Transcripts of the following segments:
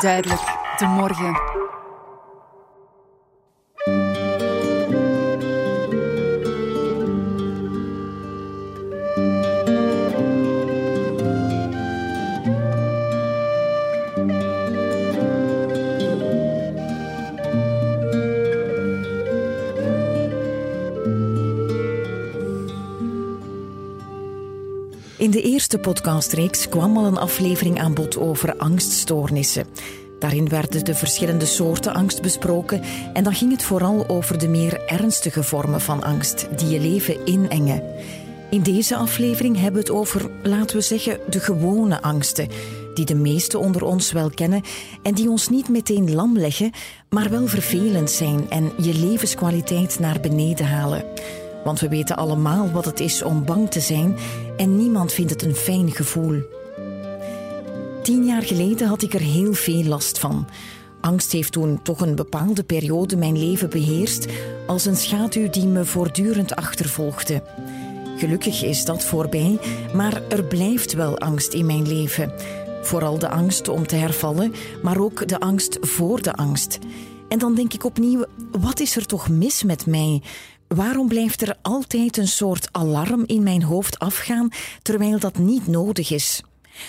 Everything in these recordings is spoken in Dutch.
Duidelijk, de morgen. In de eerste podcastreeks kwam al een aflevering aan bod over angststoornissen. Daarin werden de verschillende soorten angst besproken en dan ging het vooral over de meer ernstige vormen van angst die je leven inengen. In deze aflevering hebben we het over, laten we zeggen, de gewone angsten, die de meesten onder ons wel kennen en die ons niet meteen lam leggen, maar wel vervelend zijn en je levenskwaliteit naar beneden halen. Want we weten allemaal wat het is om bang te zijn en niemand vindt het een fijn gevoel. Tien jaar geleden had ik er heel veel last van. Angst heeft toen toch een bepaalde periode mijn leven beheerst, als een schaduw die me voortdurend achtervolgde. Gelukkig is dat voorbij, maar er blijft wel angst in mijn leven. Vooral de angst om te hervallen, maar ook de angst voor de angst. En dan denk ik opnieuw: wat is er toch mis met mij? Waarom blijft er altijd een soort alarm in mijn hoofd afgaan terwijl dat niet nodig is?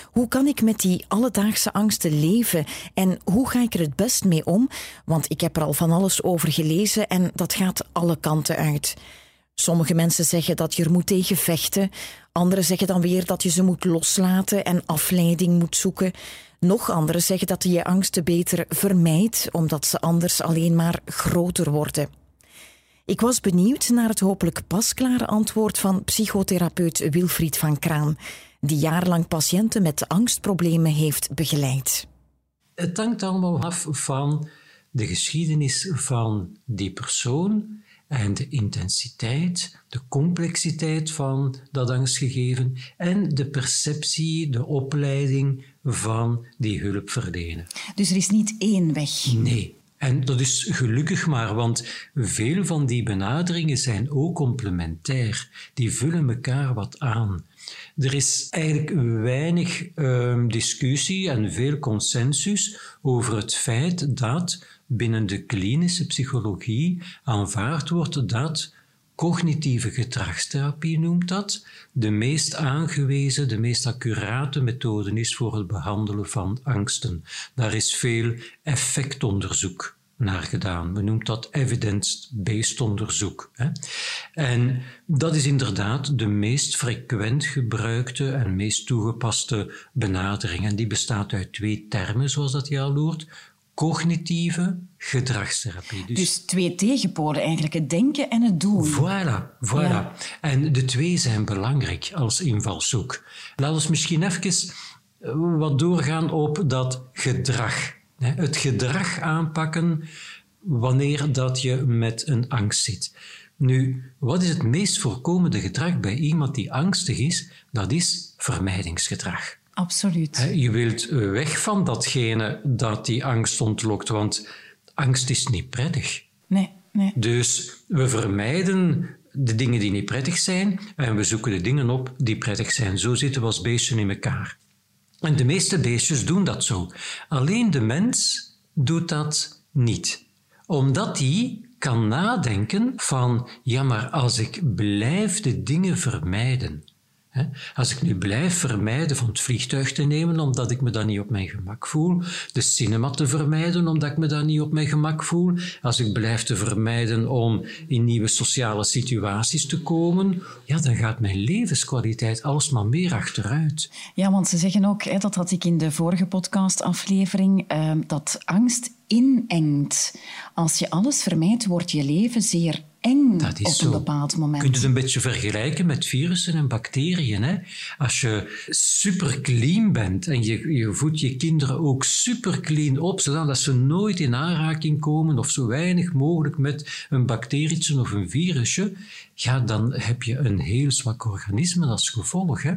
Hoe kan ik met die alledaagse angsten leven en hoe ga ik er het best mee om? Want ik heb er al van alles over gelezen en dat gaat alle kanten uit. Sommige mensen zeggen dat je er moet tegen vechten, anderen zeggen dan weer dat je ze moet loslaten en afleiding moet zoeken. Nog anderen zeggen dat je je angsten beter vermijdt, omdat ze anders alleen maar groter worden. Ik was benieuwd naar het hopelijk pasklare antwoord van psychotherapeut Wilfried van Kraan, die jarenlang patiënten met angstproblemen heeft begeleid. Het hangt allemaal af van de geschiedenis van die persoon en de intensiteit, de complexiteit van dat angstgegeven en de perceptie, de opleiding van die hulpverlener. Dus er is niet één weg? Nee, en dat is gelukkig maar, want veel van die benaderingen zijn ook complementair. Die vullen elkaar wat aan. Er is eigenlijk weinig uh, discussie en veel consensus over het feit dat binnen de klinische psychologie aanvaard wordt dat cognitieve gedragstherapie noemt dat, de meest aangewezen, de meest accurate methode is voor het behandelen van angsten. Daar is veel effectonderzoek naar gedaan. We noemen dat evidence-based onderzoek. Hè. En dat is inderdaad de meest frequent gebruikte en meest toegepaste benadering. En die bestaat uit twee termen, zoals dat je al hoort cognitieve gedragstherapie. Dus, dus, twee tegenpolen eigenlijk, het denken en het doen. Voilà, voilà. En de twee zijn belangrijk als invalshoek. Laten we misschien even eh, wat doorgaan op dat gedrag. Het gedrag aanpakken wanneer dat je met een angst zit. Nu, wat is het meest voorkomende gedrag bij iemand die angstig is? Dat is vermijdingsgedrag. Absoluut. Je wilt weg van datgene dat die angst ontlokt, want angst is niet prettig. Nee, nee. Dus we vermijden de dingen die niet prettig zijn en we zoeken de dingen op die prettig zijn. Zo zitten we als beesten in elkaar. En de meeste beestjes doen dat zo. Alleen de mens doet dat niet. Omdat hij kan nadenken van, ja maar als ik blijf de dingen vermijden, als ik nu blijf vermijden van het vliegtuig te nemen omdat ik me dan niet op mijn gemak voel, de cinema te vermijden omdat ik me dan niet op mijn gemak voel, als ik blijf te vermijden om in nieuwe sociale situaties te komen, ja, dan gaat mijn levenskwaliteit alsmaar meer achteruit. Ja, want ze zeggen ook, hè, dat had ik in de vorige podcastaflevering, uh, dat angst inengt. Als je alles vermijdt, wordt je leven zeer eng dat is op een bepaald moment. Je kunt het een beetje vergelijken met virussen en bacteriën. Hè? Als je super clean bent en je, je voedt je kinderen ook super clean op, zodat ze nooit in aanraking komen of zo weinig mogelijk met een bacterietje of een virusje, ja, dan heb je een heel zwak organisme als gevolg. Hè?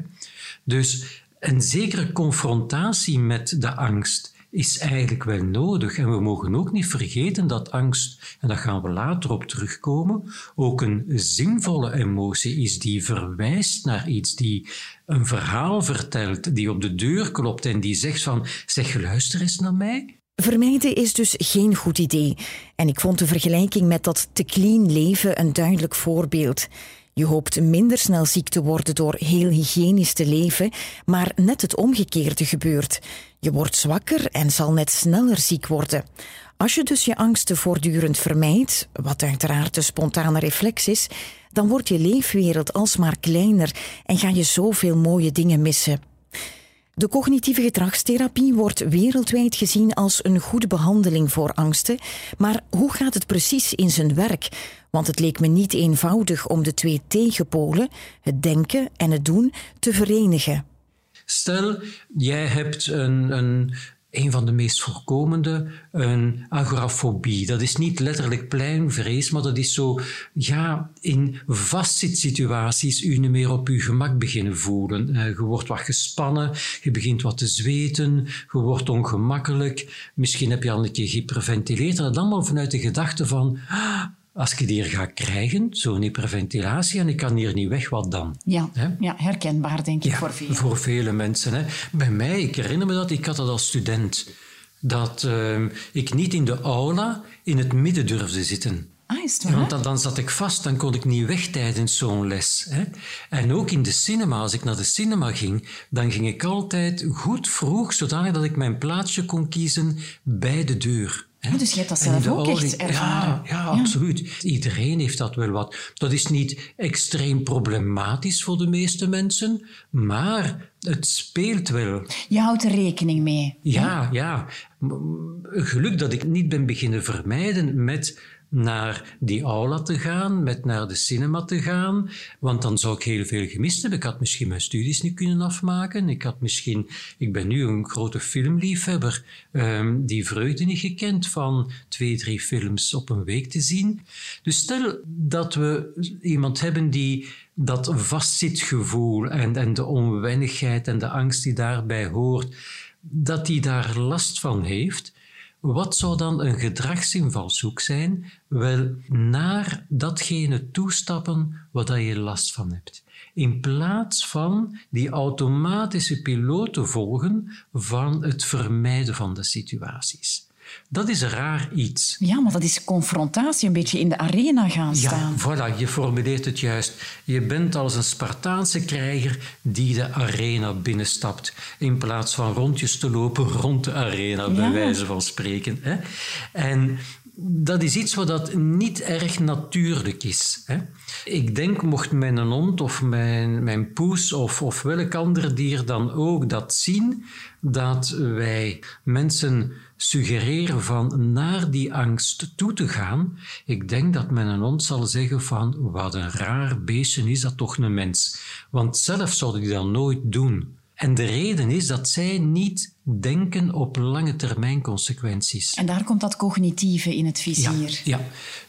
Dus een zekere confrontatie met de angst is eigenlijk wel nodig. En we mogen ook niet vergeten dat angst, en daar gaan we later op terugkomen, ook een zinvolle emotie is die verwijst naar iets, die een verhaal vertelt, die op de deur klopt en die zegt van, zeg luister eens naar mij. Vermijden is dus geen goed idee. En ik vond de vergelijking met dat te clean leven een duidelijk voorbeeld. Je hoopt minder snel ziek te worden door heel hygiënisch te leven, maar net het omgekeerde gebeurt. Je wordt zwakker en zal net sneller ziek worden. Als je dus je angsten voortdurend vermijdt, wat uiteraard de spontane reflex is, dan wordt je leefwereld alsmaar kleiner en ga je zoveel mooie dingen missen. De cognitieve gedragstherapie wordt wereldwijd gezien als een goede behandeling voor angsten, maar hoe gaat het precies in zijn werk? Want het leek me niet eenvoudig om de twee tegenpolen, het denken en het doen, te verenigen. Stel, jij hebt een, een, een van de meest voorkomende, een agorafobie. Dat is niet letterlijk pleinvrees, maar dat is zo, ja, in vastzitsituaties u niet meer op uw gemak beginnen voelen. Uh, je wordt wat gespannen, je begint wat te zweten, je wordt ongemakkelijk. Misschien heb je al een keer gehyperventileerd. Dat allemaal vanuit de gedachte van, ah, als ik die hier ga krijgen, zo'n hyperventilatie, en ik kan hier niet weg, wat dan? Ja, ja herkenbaar denk ik voor velen. Voor vele mensen. Hè. Bij mij, ik herinner me dat, ik had dat als student. Dat uh, ik niet in de aula in het midden durfde zitten. Ah, is het waar? Want dan, dan, zat ik vast, dan kon ik niet weg tijdens zo'n les. Hè. En ook in de cinema, als ik naar de cinema ging, dan ging ik altijd goed vroeg, zodat ik mijn plaatsje kon kiezen bij de deur. Ja, dus je hebt dat zelf ook echt ervaren. Ja, ja, absoluut. Iedereen heeft dat wel wat. Dat is niet extreem problematisch voor de meeste mensen, maar het speelt wel. Je houdt er rekening mee. Ja, ja. Geluk dat ik niet ben beginnen vermijden met naar die aula te gaan, met naar de cinema te gaan, want dan zou ik heel veel gemist hebben. Ik had misschien mijn studies niet kunnen afmaken. Ik had misschien, ik ben nu een grote filmliefhebber, um, die vreugde niet gekend van twee, drie films op een week te zien. Dus stel dat we iemand hebben die dat vastzitgevoel en, en de onwennigheid en de angst die daarbij hoort, dat die daar last van heeft, wat zou dan een gedragsinvalshoek zijn? Wel, naar datgene toestappen waar je last van hebt. In plaats van die automatische piloot te volgen van het vermijden van de situaties. Dat is raar iets. Ja, maar dat is confrontatie, een beetje in de arena gaan staan. Ja, voilà, je formuleert het juist. Je bent als een Spartaanse krijger die de arena binnenstapt, in plaats van rondjes te lopen rond de arena, bij wijze van spreken. Hè? En dat is iets wat dat niet erg natuurlijk is. Hè? Ik denk, mocht mijn hond of mijn, mijn poes of, of welk ander dier dan ook dat zien, dat wij mensen suggereren van naar die angst toe te gaan, ik denk dat men een hond zal zeggen van wat een raar beestje is dat toch een mens. Want zelf zou ik dat nooit doen. En de reden is dat zij niet denken op lange termijn consequenties. En daar komt dat cognitieve in het vizier. Ja, ja.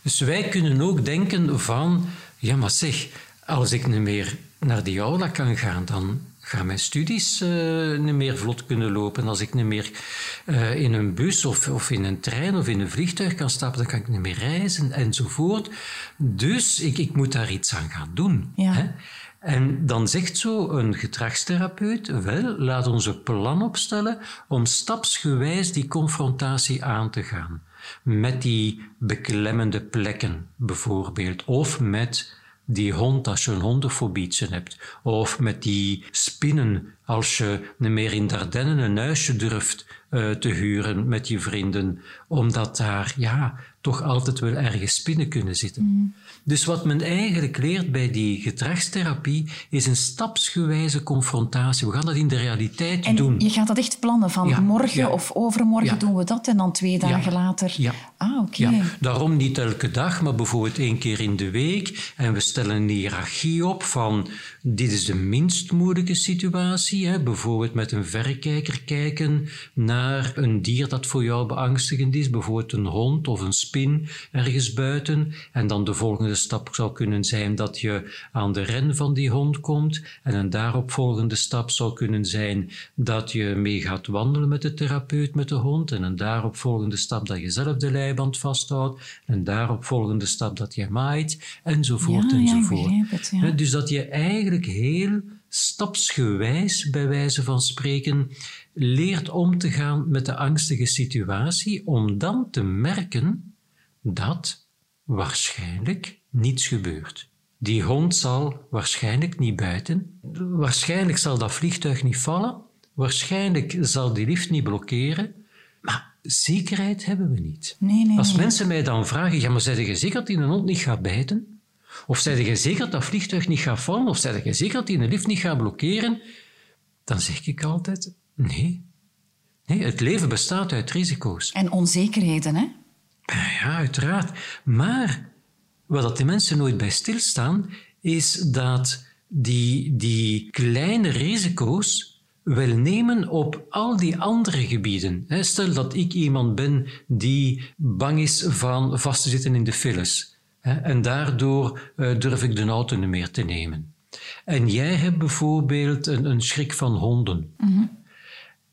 dus wij kunnen ook denken van, ja maar zeg, als ik niet meer naar die aula kan gaan, dan gaan mijn studies uh, niet meer vlot kunnen lopen. Als ik niet meer uh, in een bus of, of in een trein of in een vliegtuig kan stappen, dan kan ik niet meer reizen enzovoort. Dus ik, ik moet daar iets aan gaan doen. Ja. Hè? En dan zegt zo een gedragstherapeut, wel, laat ons een plan opstellen om stapsgewijs die confrontatie aan te gaan. Met die beklemmende plekken bijvoorbeeld, of met die hond als je een hondenfobietje hebt, of met die spinnen als je niet meer in Dardenne een huisje durft uh, te huren met je vrienden, omdat daar ja, toch altijd wel ergens spinnen kunnen zitten. Mm. Dus wat men eigenlijk leert bij die gedragstherapie is een stapsgewijze confrontatie. We gaan dat in de realiteit en doen. Je gaat dat echt plannen van morgen of overmorgen doen we dat en dan twee dagen later. Ja. Ah, oké. Daarom niet elke dag, maar bijvoorbeeld één keer in de week. En we stellen een hiërarchie op van dit is de minst moeilijke situatie. Hè? Bijvoorbeeld met een verrekijker kijken naar een dier dat voor jou beangstigend is. Bijvoorbeeld een hond of een spin ergens buiten. En dan de volgende stap zou kunnen zijn dat je aan de ren van die hond komt. En een daaropvolgende stap zou kunnen zijn dat je mee gaat wandelen met de therapeut met de hond. En een daaropvolgende stap dat je zelf de leiband vasthoudt. En een daaropvolgende stap dat je maait. Enzovoort, ja, enzovoort. Ja, het, ja. Dus dat je eigenlijk heel stapsgewijs, bij wijze van spreken, leert om te gaan met de angstige situatie, om dan te merken dat waarschijnlijk niets gebeurt. Die hond zal waarschijnlijk niet buiten, waarschijnlijk zal dat vliegtuig niet vallen, waarschijnlijk zal die lift niet blokkeren, maar zekerheid hebben we niet. Nee, nee, Als mensen mij dan vragen, ja, maar zijn je zeker dat die hond niet gaat bijten? Of zijn je zeker dat dat vliegtuig niet gaat vallen? Of zijn je zeker dat die een lift niet gaat blokkeren? Dan zeg ik altijd, nee. Nee, het leven bestaat uit risico's. En onzekerheden, hè? Ja, uiteraard. Maar wat de mensen nooit bij stilstaan, is dat die, die kleine risico's wel nemen op al die andere gebieden. Stel dat ik iemand ben die bang is van vast te zitten in de files. En daardoor eh, durf ik de auto niet meer te nemen. En jij hebt bijvoorbeeld een, een schrik van honden.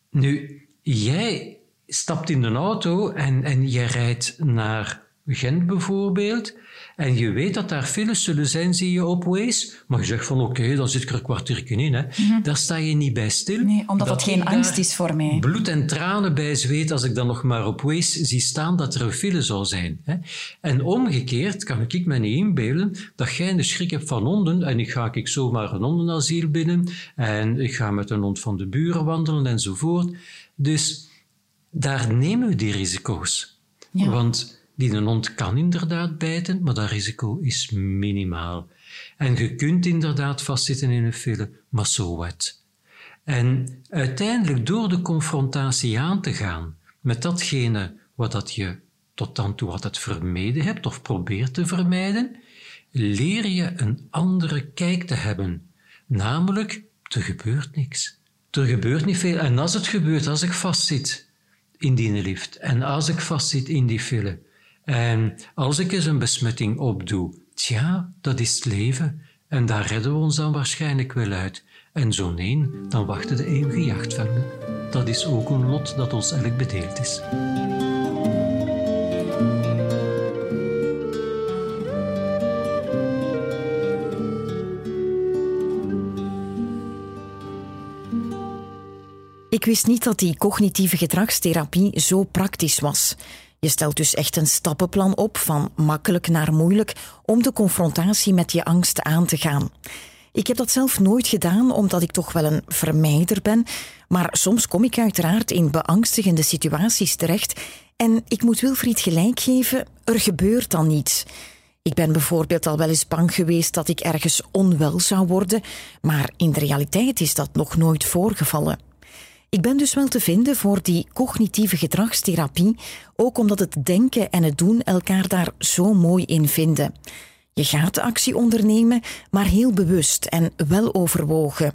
Nu, jij stapt in een auto en, en je rijdt naar Gent bijvoorbeeld, en je weet dat daar files zullen zijn, zie je op Waze, maar je zegt van oké, dan zit ik er een kwartiertje in. Hè. Mhm. Daar sta je niet bij stil. Nee, omdat dat, geen angst is voor mij. Bloed en tranen bij zweet als ik dan nog maar op Waze zie staan dat er een file zou zijn. Hè. En omgekeerd kan ik me niet inbeelden dat jij een schrik hebt van honden en ik ga ik zomaar een hondenasiel binnen en ik ga met een hond van de buren wandelen enzovoort. Dus daar nemen we die risico's. Ja. Want die een hond kan inderdaad bijten, maar dat risico is minimaal. En je kunt inderdaad vastzitten in een file, maar zo wat. En uiteindelijk door de confrontatie aan te gaan met datgene wat dat je tot dan toe altijd vermeden hebt of probeert te vermijden, leer je een andere kijk te hebben. Namelijk, er gebeurt niks. Er gebeurt niet veel. En als het gebeurt, als ik vastzit in die lift en als ik vastzit in die file, en als ik eens een besmetting opdoe, tja, dat is het leven. En daar redden we ons dan waarschijnlijk wel uit. En zo nee, dan wachten de eeuwige jachtvelden. Dat is ook een lot dat ons elk bedeeld is. Ik wist niet dat die cognitieve gedragstherapie zo praktisch was. Je stelt dus echt een stappenplan op van makkelijk naar moeilijk om de confrontatie met je angst aan te gaan. Ik heb dat zelf nooit gedaan, omdat ik toch wel een vermijder ben. Maar soms kom ik uiteraard in beangstigende situaties terecht. En ik moet Wilfried gelijk geven, er gebeurt dan niets. Ik ben bijvoorbeeld al wel eens bang geweest dat ik ergens onwel zou worden, maar in de realiteit is dat nog nooit voorgevallen. Ik ben dus wel te vinden voor die cognitieve gedragstherapie, ook omdat het denken en het doen elkaar daar zo mooi in vinden. Je gaat de actie ondernemen, maar heel bewust en wel overwogen.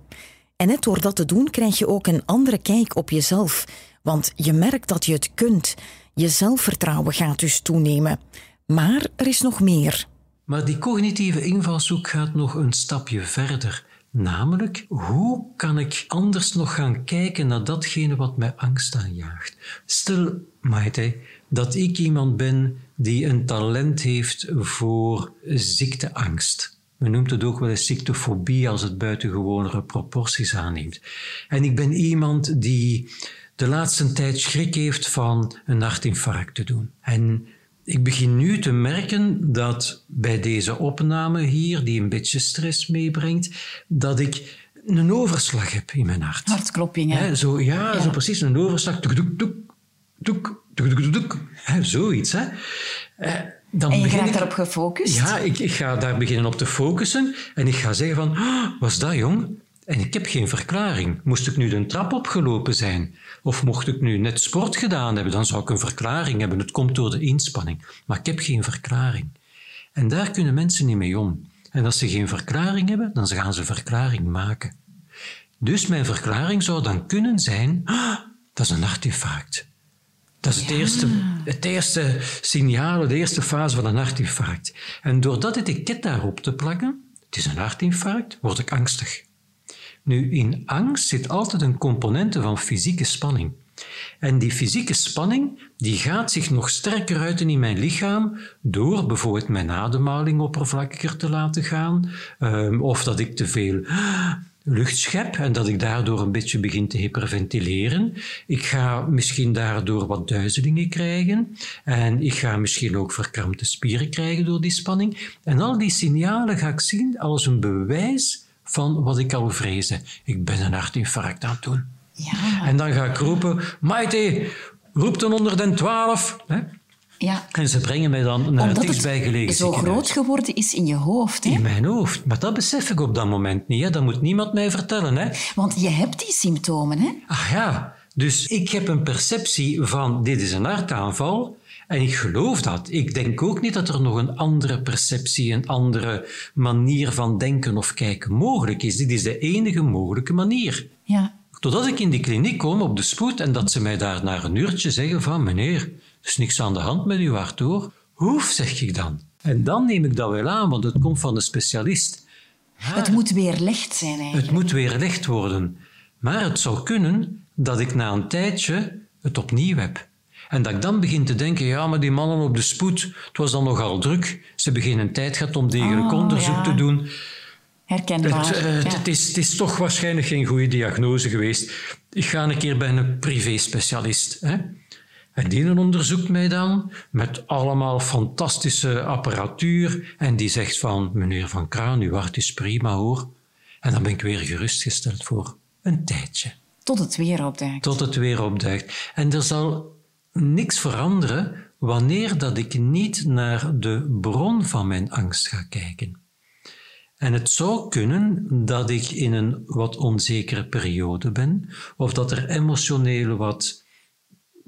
En net door dat te doen krijg je ook een andere kijk op jezelf, want je merkt dat je het kunt. Je zelfvertrouwen gaat dus toenemen. Maar er is nog meer. Maar die cognitieve invalshoek gaat nog een stapje verder. Namelijk, hoe kan ik anders nog gaan kijken naar datgene wat mij angst aanjaagt? Stel, Maite, dat ik iemand ben die een talent heeft voor ziekteangst. Men noemt het ook wel eens ziektefobie als het buitengewoonere proporties aanneemt. En ik ben iemand die de laatste tijd schrik heeft van een hartinfarct te doen. En ik begin nu te merken dat bij deze opname hier, die een beetje stress meebrengt, dat ik een overslag heb in mijn hart. Hartkloppingen. zo, ja, zo precies, een overslag. Doek, doek, doek, doek, doek, doek. Hè, zoiets. Hè. Eh, dan en je raakt ik- daarop gefocust? Ja, ik, ik ga daar beginnen op te focussen en ik ga zeggen van, "Ah, was dat jong? En ik heb geen verklaring. Moest ik nu de trap opgelopen zijn? Of mocht ik nu net sport gedaan hebben? Dan zou ik een verklaring hebben. Het komt door de inspanning. Maar ik heb geen verklaring. En daar kunnen mensen niet mee om. En als ze geen verklaring hebben, dan gaan ze verklaring maken. Dus mijn verklaring zou dan kunnen zijn, "Ah, dat is een hartinfarct. Dat is het, eerste, het eerste signaal, de eerste fase van een hartinfarct. En door dat etiket daarop te plakken, het is een hartinfarct, word ik angstig. Nu, in angst zit altijd een componente van fysieke spanning. En die fysieke spanning die gaat zich nog sterker uiten in mijn lichaam door bijvoorbeeld mijn ademhaling oppervlakkiger te laten gaan, ehm, of dat ik te veel lucht schep en dat ik daardoor een beetje begin te hyperventileren. Ik ga misschien daardoor wat duizelingen krijgen en ik ga misschien ook verkrampte spieren krijgen door die spanning. En al die signalen ga ik zien als een bewijs van wat ik al vreesde. Ik ben een hartinfarct aan het doen. Ja. En dan ga ik roepen, Maite, roep dan onder den twaalf. Ja. En ze brengen mij dan naar Omdat het dichtstbijgelegen het zo groot geworden is in je hoofd. Hè? In mijn hoofd. Maar dat besef ik op dat moment niet. Hè. Dat moet niemand mij vertellen. Hè. Want je hebt die symptomen. Hè? Ach ja, dus ik heb een perceptie van dit is een hartaanval. En ik geloof dat. Ik denk ook niet dat er nog een andere perceptie, een andere manier van denken of kijken mogelijk is. Dit is de enige mogelijke manier. Ja. Totdat ik in die kliniek kom op de spoed en dat ze mij daar na een uurtje zeggen van meneer, er is niks aan de hand met uw hart hoor. Hoef, zeg ik dan. En dan neem ik dat wel aan, want het komt van een specialist. Het moet weer licht zijn eigenlijk. Het moet weer licht worden. Maar het zou kunnen dat ik na een tijdje het opnieuw heb. En dat ik dan begin te denken, ja, maar die mannen op de spoed, het was dan nogal druk. Ze geen tijd gehad om degelijk Oh, onderzoek ja. te doen. Herkenbaar. Het, eh, ja. het, is, het is toch waarschijnlijk geen goede diagnose geweest. Ik ga een keer bij een privé-specialist. Hè? En die onderzoekt mij dan met allemaal fantastische apparatuur. En die zegt van, meneer Van Kraan, uw hart is prima hoor. En dan ben ik weer gerustgesteld voor een tijdje. Tot het weer opduikt. Tot het weer opduikt. En er zal niks veranderen wanneer dat ik niet naar de bron van mijn angst ga kijken. En het zou kunnen dat ik in een wat onzekere periode ben, of dat er emotioneel wat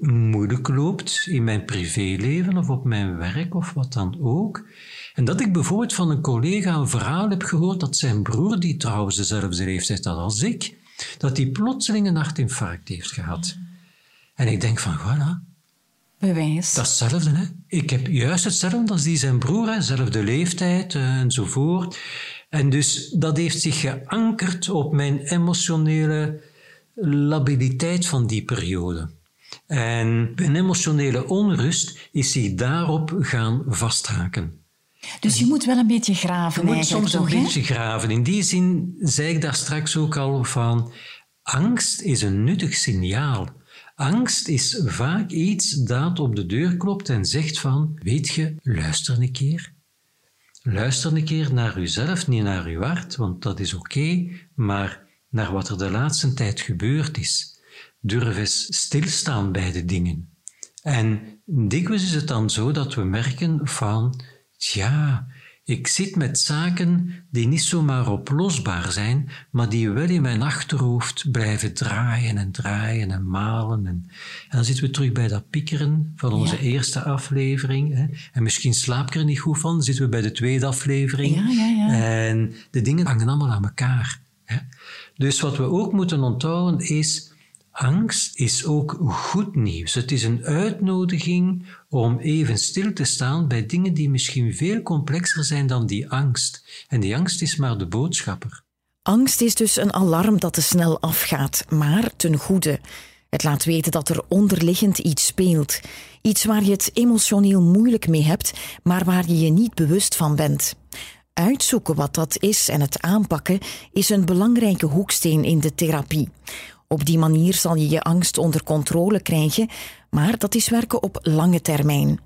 moeilijk loopt in mijn privéleven of op mijn werk of wat dan ook. En dat ik bijvoorbeeld van een collega een verhaal heb gehoord dat zijn broer, die trouwens dezelfde leeftijd had als ik, dat die plotseling een hartinfarct heeft gehad. En ik denk van, voilà, Bewijs. dat is hetzelfde. Hè? Ik heb juist hetzelfde als die zijn broer, hè? dezelfde leeftijd eh, enzovoort. En dus dat heeft zich geankerd op mijn emotionele labiliteit van die periode. En mijn emotionele onrust is zich daarop gaan vasthaken. Dus je moet wel een beetje graven Je moet soms een beetje graven. In die zin zei ik daar straks ook al van, angst is een nuttig signaal. Angst is vaak iets dat op de deur klopt en zegt van, weet je, luister een keer. Luister een keer naar uzelf, niet naar uw hart, want dat is oké, maar naar wat er de laatste tijd gebeurd is. Durf eens stilstaan bij de dingen. En dikwijls is het dan zo dat we merken van, ja, ik zit met zaken die niet zomaar oplosbaar zijn, maar die wel in mijn achterhoofd blijven draaien en draaien en malen. En, en dan zitten we terug bij dat piekeren van onze Ja. eerste aflevering. Hè. En misschien slaap ik er niet goed van, dan zitten we bij de tweede aflevering. Ja, ja, ja. En de dingen hangen allemaal aan elkaar. Hè. Dus wat we ook moeten onthouden is, angst is ook goed nieuws. Het is een uitnodiging om even stil te staan bij dingen die misschien veel complexer zijn dan die angst. En die angst is maar de boodschapper. Angst is dus een alarm dat te snel afgaat, maar ten goede. Het laat weten dat er onderliggend iets speelt. Iets waar je het emotioneel moeilijk mee hebt, maar waar je je niet bewust van bent. Uitzoeken wat dat is en het aanpakken is een belangrijke hoeksteen in de therapie. Op die manier zal je je angst onder controle krijgen, maar dat is werken op lange termijn.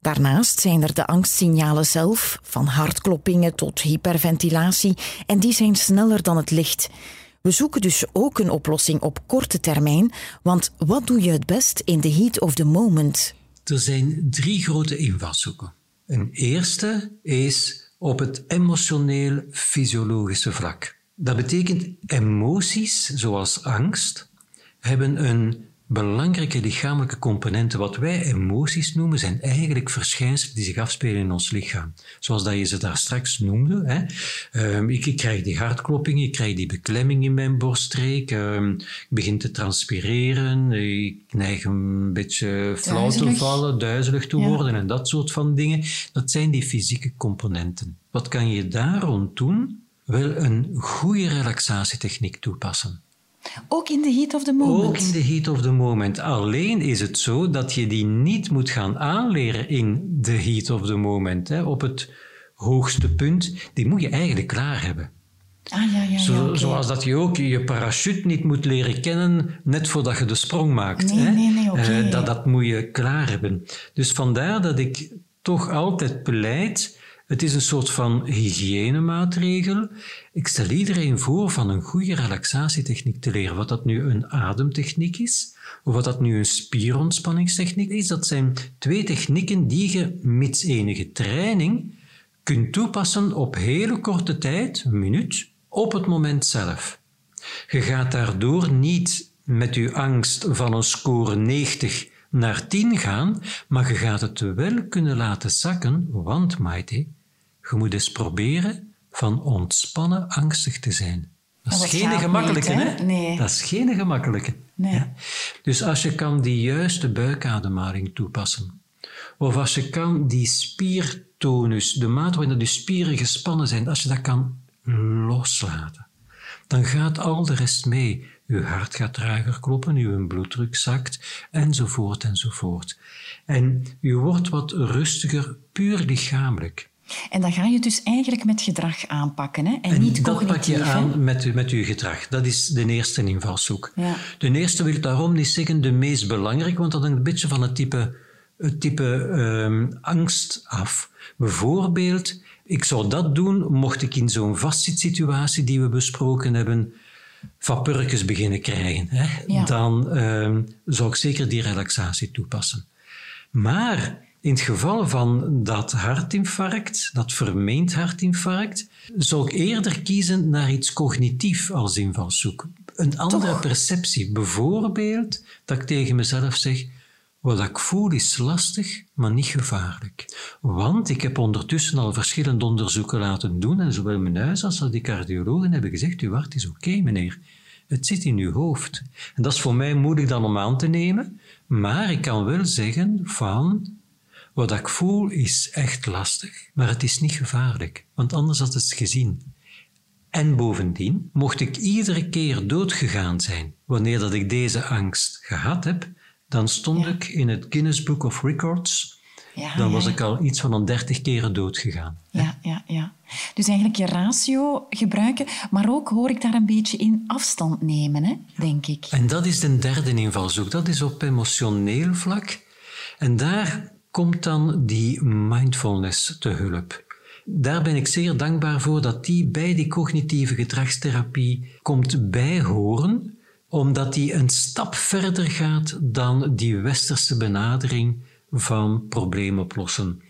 Daarnaast zijn er de angstsignalen zelf, van hartkloppingen tot hyperventilatie, en die zijn sneller dan het licht. We zoeken dus ook een oplossing op korte termijn, want wat doe je het best in the heat of the moment? Er zijn drie grote invalshoeken. Een eerste is op het emotioneel-fysiologische vlak. Dat betekent emoties, zoals angst, hebben een belangrijke lichamelijke componenten. Wat wij emoties noemen, zijn eigenlijk verschijnselen die zich afspelen in ons lichaam. Zoals dat je ze daar straks noemde. Hè. Ehm, ik, ik krijg die hartklopping, ik krijg die beklemming in mijn borststreek, ehm, ik begin te transpireren, ik neig een beetje flauw te vallen, duizelig te Ja. worden en dat soort van dingen. Dat zijn die fysieke componenten. Wat kan je daar rond doen? Wel een goede relaxatietechniek toepassen. Ook in the heat of the moment. Ook in de heat of the moment. Alleen is het zo dat je die niet moet gaan aanleren in de heat of the moment. Hè. Op het hoogste punt, die moet je eigenlijk klaar hebben. Ah, ja, ja, Zo, Zoals dat je ook je parachute niet moet leren kennen net voordat je de sprong maakt. Nee, hè? nee, nee, uh, dat, dat moet je klaar hebben. Dus vandaar dat ik toch altijd pleit. Het is een soort van hygiënemaatregel. Ik stel iedereen voor van een goede relaxatietechniek te leren. Wat dat nu een ademtechniek is, of wat dat nu een spierontspanningstechniek is. Dat zijn twee technieken die je, mits enige training, kunt toepassen op hele korte tijd, een minuut, op het moment zelf. Je gaat daardoor niet met je angst van een score 90 naar 10 gaan, maar je gaat het wel kunnen laten zakken, want Maite, je moet eens proberen van ontspannen angstig te zijn. Dat is geen gemakkelijke, hè? Nee. Dat is geen gemakkelijke. Nee. Dus als je kan die juiste buikademhaling toepassen, of als je kan die spiertonus, de mate waarin de spieren gespannen zijn, als je dat kan loslaten, dan gaat al de rest mee. Uw hart gaat trager kloppen, uw bloeddruk zakt, enzovoort, enzovoort. En u wordt wat rustiger, puur lichamelijk. En dan ga je dus eigenlijk met gedrag aanpakken, hè? en, niet dat cognitief. pak je aan met, met je gedrag. Dat is de eerste invalshoek. Ja. De eerste wil daarom niet zeggen de meest belangrijke, want dat hangt een beetje van het type, het type um, angst af. Bijvoorbeeld, ik zou dat doen mocht ik in zo'n vastzitsituatie die we besproken hebben, vapurkjes beginnen krijgen. Hè? Ja. Dan um, zou ik zeker die relaxatie toepassen. Maar in het geval van dat hartinfarct, dat vermeend hartinfarct, zou ik eerder kiezen naar iets cognitief als invalshoek. Een andere Toch? perceptie. Bijvoorbeeld dat ik tegen mezelf zeg, wat ik voel is lastig, maar niet gevaarlijk. Want ik heb ondertussen al verschillende onderzoeken laten doen en zowel mijn huis als die cardiologen hebben gezegd, uw hart is oké meneer. Het zit in uw hoofd. En dat is voor mij moeilijk dan om aan te nemen, maar ik kan wel zeggen van, wat ik voel is echt lastig, maar het is niet gevaarlijk, want anders had het gezien. En bovendien, mocht ik iedere keer doodgegaan zijn wanneer dat ik deze angst gehad heb, dan stond Ja. ik in het Guinness Book of Records. Ja, dan was ja. ik al iets van een dertig keren doodgegaan. Ja, ja, ja. Dus eigenlijk je ratio gebruiken, maar ook hoor ik daar een beetje in afstand nemen, hè, denk ik. En dat is de derde invalshoek. Dat is op emotioneel vlak. En daar komt dan die mindfulness te hulp. Daar ben ik zeer dankbaar voor dat die bij die cognitieve gedragstherapie komt bijhoren, omdat die een stap verder gaat dan die westerse benadering van probleemoplossen.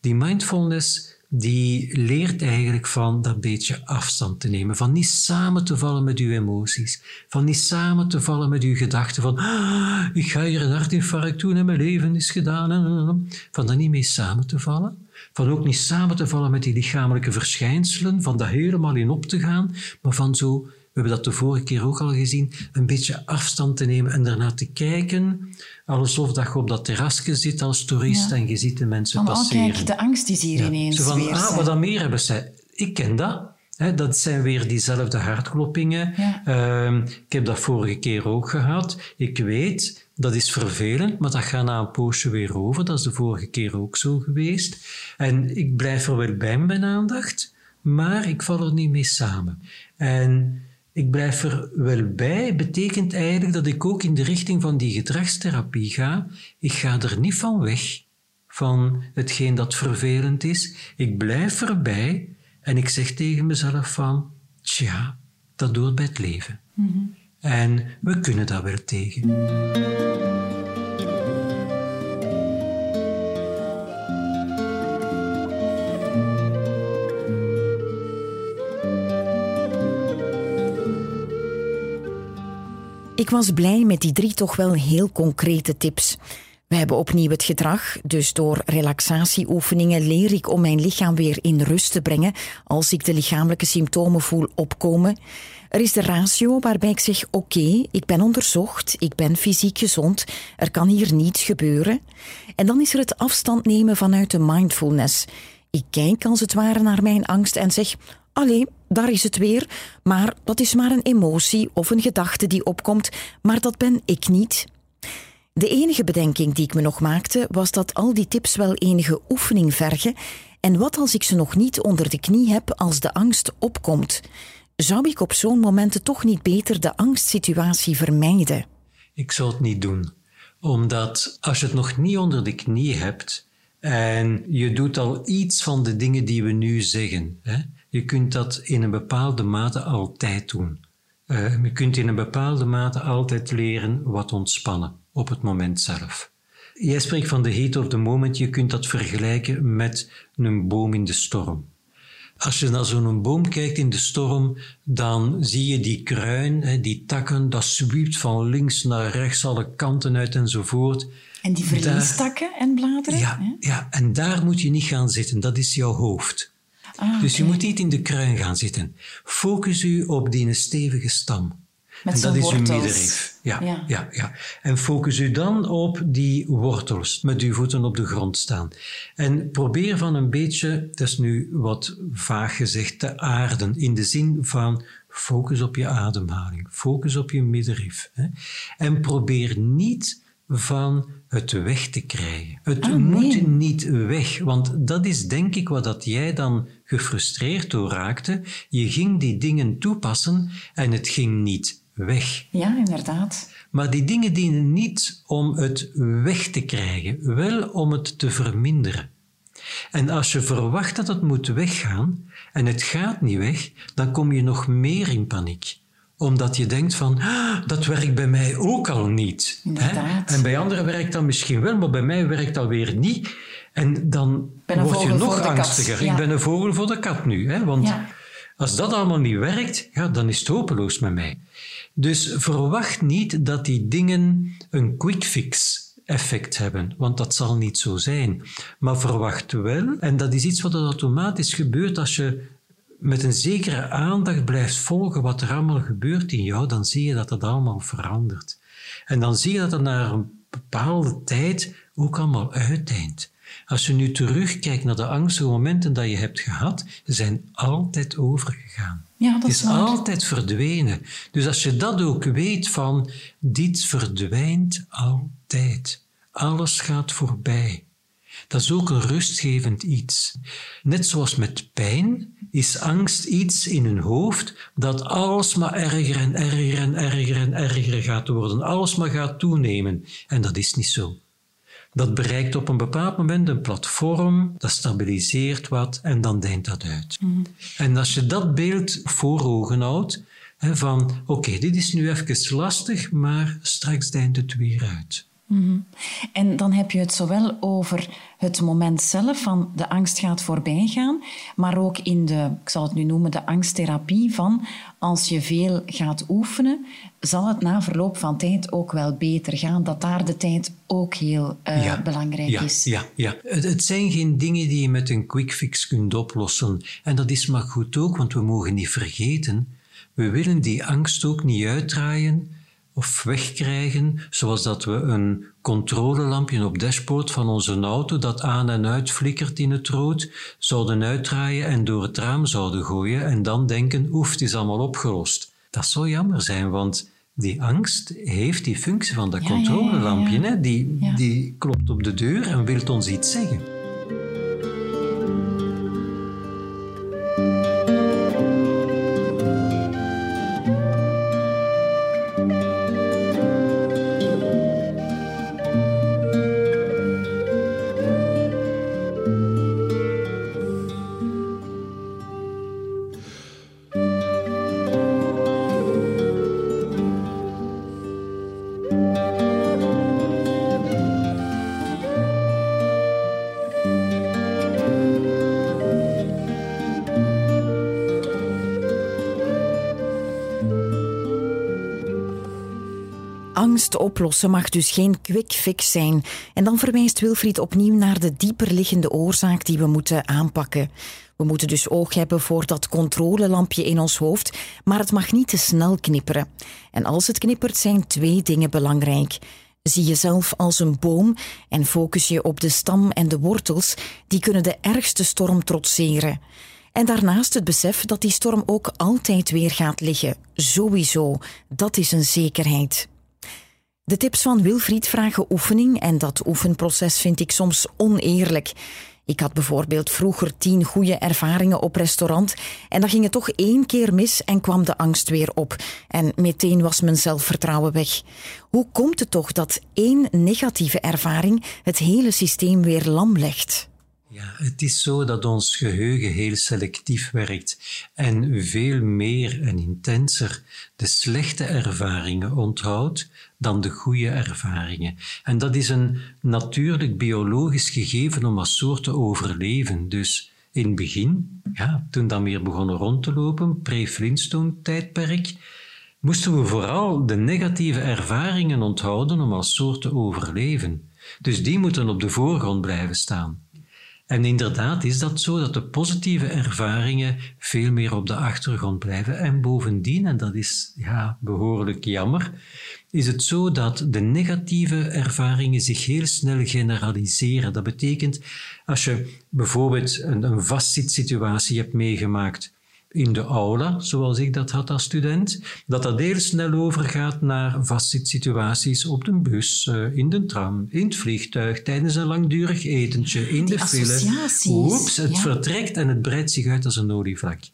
Die mindfulness die leert eigenlijk van dat beetje afstand te nemen, van niet samen te vallen met uw emoties, van niet samen te vallen met uw gedachten van "Ah, ik ga hier een hartinfarct doen en mijn leven is gedaan, van daar niet mee samen te vallen, van ook niet samen te vallen met die lichamelijke verschijnselen, van daar helemaal in op te gaan, maar van zo, hebben dat de vorige keer ook al gezien, een beetje afstand te nemen en daarna te kijken, alsof dat je op dat terrasje zit als toerist Ja. en je ziet de mensen Van, oh passeren. kijk, de angst is hier Ja. ineens Zo van, weer. ah, wat dan meer hebben zij. Ik ken dat. Dat zijn weer diezelfde hartkloppingen. Ja. Ehm, ik heb dat vorige keer ook gehad. Ik weet, dat is vervelend, maar dat gaat na een poosje weer over. Dat is de vorige keer ook zo geweest. En ik blijf er wel bij met mijn aandacht, maar ik val er niet mee samen. En ik blijf er wel bij, betekent eigenlijk dat ik ook in de richting van die gedragstherapie ga. Ik ga er niet van weg van hetgeen dat vervelend is. Ik blijf erbij en ik zeg tegen mezelf van, tja, dat hoort bij het leven. En we kunnen daar wel tegen. Ik was blij met die drie toch wel heel concrete tips. We hebben opnieuw het gedrag, dus door relaxatieoefeningen leer ik om mijn lichaam weer in rust te brengen als ik de lichamelijke symptomen voel opkomen. Er is de ratio waarbij ik zeg: oké, ik ben onderzocht, ik ben fysiek gezond, er kan hier niets gebeuren. En dan is er het afstand nemen vanuit de mindfulness. Ik kijk als het ware naar mijn angst en zeg: Allee, daar is het weer, maar dat is maar een emotie of een gedachte die opkomt, maar dat ben ik niet. De enige bedenking die ik me nog maakte was dat al die tips wel enige oefening vergen. En wat als ik ze nog niet onder de knie heb als de angst opkomt? Zou ik op zo'n momenten toch niet beter de angstsituatie vermijden? Ik zou het niet doen. Omdat als je het nog niet onder de knie hebt en je doet al iets van de dingen die we nu zeggen, hè, je kunt dat in een bepaalde mate altijd doen. Uh, je kunt in een bepaalde mate altijd leren wat ontspannen op het moment zelf. Jij spreekt van de heat of the moment. Je kunt dat vergelijken met een boom in de storm. Als je naar zo'n boom kijkt in de storm, dan zie je die kruin, die takken, dat zwiept van links naar rechts, alle kanten uit enzovoort. En die verliestakken en bladeren? Ja, ja, en daar moet je niet gaan zitten, dat is jouw hoofd. Ah, dus je moet niet in de kruin gaan zitten. Focus u op die stevige stam. Met en dat is wortels. uw middenrif. Ja, ja. Ja, ja. En focus u dan op die wortels, met uw voeten op de grond staan. En probeer van een beetje, dat is nu wat vaag gezegd, te aarden. In de zin van focus op je ademhaling, focus op je middenrif. Hè. En probeer niet van het weg te krijgen. Het Ah, moet niet weg, want dat is denk ik wat dat jij dan gefrustreerd door raakte. Je ging die dingen toepassen en het ging niet weg. Ja, inderdaad. Maar die dingen dienen niet om het weg te krijgen, wel om het te verminderen. En als je verwacht dat het moet weggaan en het gaat niet weg, dan kom je nog meer in paniek omdat je denkt van, "Ah, dat werkt bij mij ook al niet. Hè? En bij anderen werkt dat misschien wel, maar bij mij werkt dat weer niet. En dan word je nog angstiger. Ja. Ik ben een vogel voor de kat nu. Hè? Want Ja. als dat allemaal niet werkt, ja, dan is het hopeloos met mij. Dus verwacht niet dat die dingen een quick fix effect hebben, want dat zal niet zo zijn. Maar verwacht wel, en dat is iets wat er automatisch gebeurt als je met een zekere aandacht blijft volgen wat er allemaal gebeurt in jou, dan zie je dat het allemaal verandert. En dan zie je dat het na een bepaalde tijd ook allemaal uiteindt. Als je nu terugkijkt naar de angstige momenten dat je hebt gehad, ze zijn altijd overgegaan. Ja, dat het is is waar. altijd verdwenen. Dus als je dat ook weet van, dit verdwijnt altijd. Alles gaat voorbij. Dat is ook een rustgevend iets. Net zoals met pijn is angst iets in hun hoofd dat alles maar erger en erger en erger en erger gaat worden. Alles maar gaat toenemen. En dat is niet zo. Dat bereikt op een bepaald moment een platform, dat stabiliseert wat en dan deint dat uit. En als je dat beeld voor ogen houdt, hè, van oké, dit is nu even lastig, maar straks deint het weer uit. En dan heb je het zowel over het moment zelf van de angst gaat voorbij gaan, maar ook in de, ik zal het nu noemen, de angsttherapie van als je veel gaat oefenen, zal het na verloop van tijd ook wel beter gaan. Dat daar de tijd ook heel eh, belangrijk ja, is. Ja, ja. Het, het zijn geen dingen die je met een quick fix kunt oplossen. En dat is maar goed ook, want we mogen niet vergeten, we willen die angst ook niet uitdraaien of wegkrijgen, zoals dat we een controlelampje op dashboard van onze auto dat aan en uit flikkert in het rood, zouden uitdraaien en door het raam zouden gooien en dan denken, oef, het is allemaal opgelost. Dat zou jammer zijn, want die angst heeft die functie van dat Ja, ja, ja, ja, controlelampje. Hè? Die, die klopt op de deur en wil ons iets zeggen. Angst oplossen mag dus geen quick fix zijn. En dan verwijst Wilfried opnieuw naar de dieperliggende oorzaak die we moeten aanpakken. We moeten dus oog hebben voor dat controlelampje in ons hoofd, maar het mag niet te snel knipperen. En als het knippert, zijn twee dingen belangrijk. Zie jezelf als een boom en focus je op de stam en de wortels, die kunnen de ergste storm trotseren. En daarnaast het besef dat die storm ook altijd weer gaat liggen. Sowieso, dat is een zekerheid. De tips van Wilfried vragen oefening en dat oefenproces vind ik soms oneerlijk. Ik had bijvoorbeeld vroeger tien goede ervaringen op restaurant en dan ging het toch één keer mis en kwam de angst weer op. En meteen was mijn zelfvertrouwen weg. Hoe komt het toch dat één negatieve ervaring het hele systeem weer lam legt? Ja, het is zo dat ons geheugen heel selectief werkt en veel meer en intenser de slechte ervaringen onthoudt dan de goede ervaringen. En dat is een natuurlijk biologisch gegeven om als soort te overleven. Dus in het begin, ja, toen dan weer begonnen rond te lopen, pre-Flintstone-tijdperk, moesten we vooral de negatieve ervaringen onthouden om als soort te overleven. Dus die moeten op de voorgrond blijven staan. En inderdaad is dat zo dat de positieve ervaringen veel meer op de achtergrond blijven. En bovendien, en dat is ja, behoorlijk jammer, is het zo dat de negatieve ervaringen zich heel snel generaliseren. Dat betekent, als je bijvoorbeeld een, een vastzitsituatie hebt meegemaakt, in de aula, zoals ik dat had als student, dat dat heel snel overgaat naar vastzitsituaties op de bus, eh, in de tram, in het vliegtuig, tijdens een langdurig etentje, in de file. Oeps, het vertrekt en het breidt zich uit als een olievlek.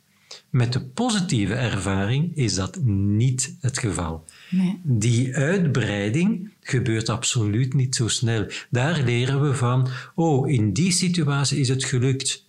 Met de positieve ervaring is dat niet het geval. Nee. Die uitbreiding gebeurt absoluut niet zo snel. Daar leren we van, oh, in die situatie is het gelukt.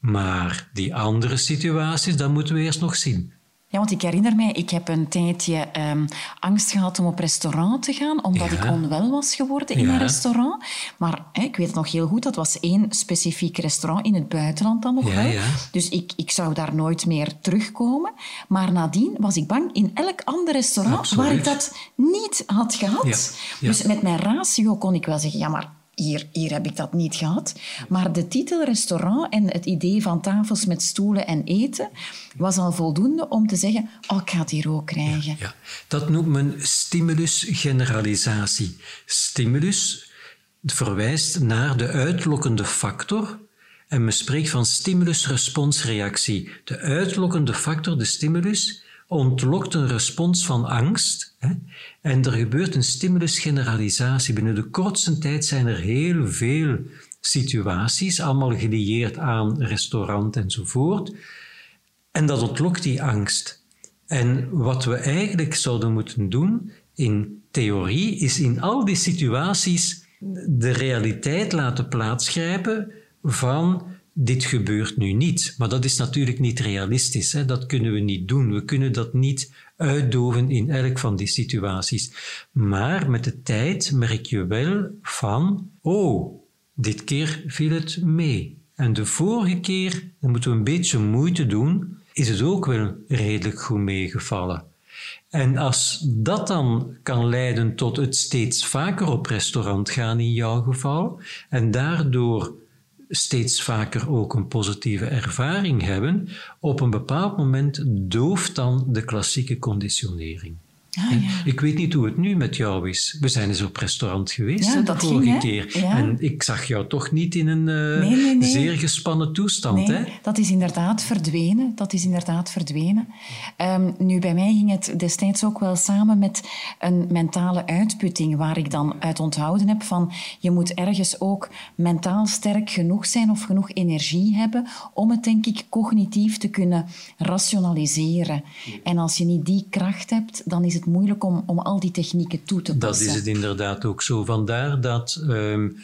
Maar die andere situaties, dat moeten we eerst nog zien. Ja, want ik herinner mij, ik heb een tijdje um, angst gehad om op restaurant te gaan, omdat ik onwel was geworden in een restaurant. Maar hè, ik weet het nog heel goed, dat was één specifiek restaurant in het buitenland dan nog wel. Dus ik, ik zou daar nooit meer terugkomen. Maar nadien was ik bang in elk ander restaurant waar ik dat niet had gehad. Dus met mijn ratio kon ik wel zeggen, ja, maar hier, hier heb ik dat niet gehad. Maar de titel restaurant en het idee van tafels met stoelen en eten was al voldoende om te zeggen, oh, ik ga het hier ook krijgen. Ja, Dat noemt men stimulus-generalisatie. Stimulus verwijst naar de uitlokkende factor en men spreekt van stimulus-responsreactie. De uitlokkende factor, de stimulus, ontlokt een respons van angst hè, en er gebeurt een stimulusgeneralisatie. Binnen de kortste tijd zijn er heel veel situaties, allemaal gelieerd aan restaurant enzovoort. En dat ontlokt die angst. En wat we eigenlijk zouden moeten doen in theorie, is in al die situaties de realiteit laten plaatsgrijpen van dit gebeurt nu niet. Maar dat is natuurlijk niet realistisch. Hè? Dat kunnen we niet doen. We kunnen dat niet uitdoven in elk van die situaties. Maar met de tijd merk je wel van, oh, dit keer viel het mee. En de vorige keer, dan moeten we een beetje moeite doen, is het ook wel redelijk goed meegevallen. En als dat dan kan leiden tot het steeds vaker op restaurant gaan in jouw geval, en daardoor steeds vaker ook een positieve ervaring hebben, op een bepaald moment dooft dan de klassieke conditionering. Ah, ik weet niet hoe het nu met jou is. We zijn eens op restaurant geweest ja, de vorige keer. En ik zag jou toch niet in een uh, zeer gespannen toestand. Hè? Dat is inderdaad verdwenen. Dat is inderdaad verdwenen. Um, nu, bij mij ging het destijds ook wel samen met een mentale uitputting, waar ik dan uit onthouden heb van je moet ergens ook mentaal sterk genoeg zijn of genoeg energie hebben om het, denk ik, cognitief te kunnen rationaliseren. En als je niet die kracht hebt, dan is het moeilijk om, om al die technieken toe te passen. Dat is het inderdaad ook zo. Vandaar dat um,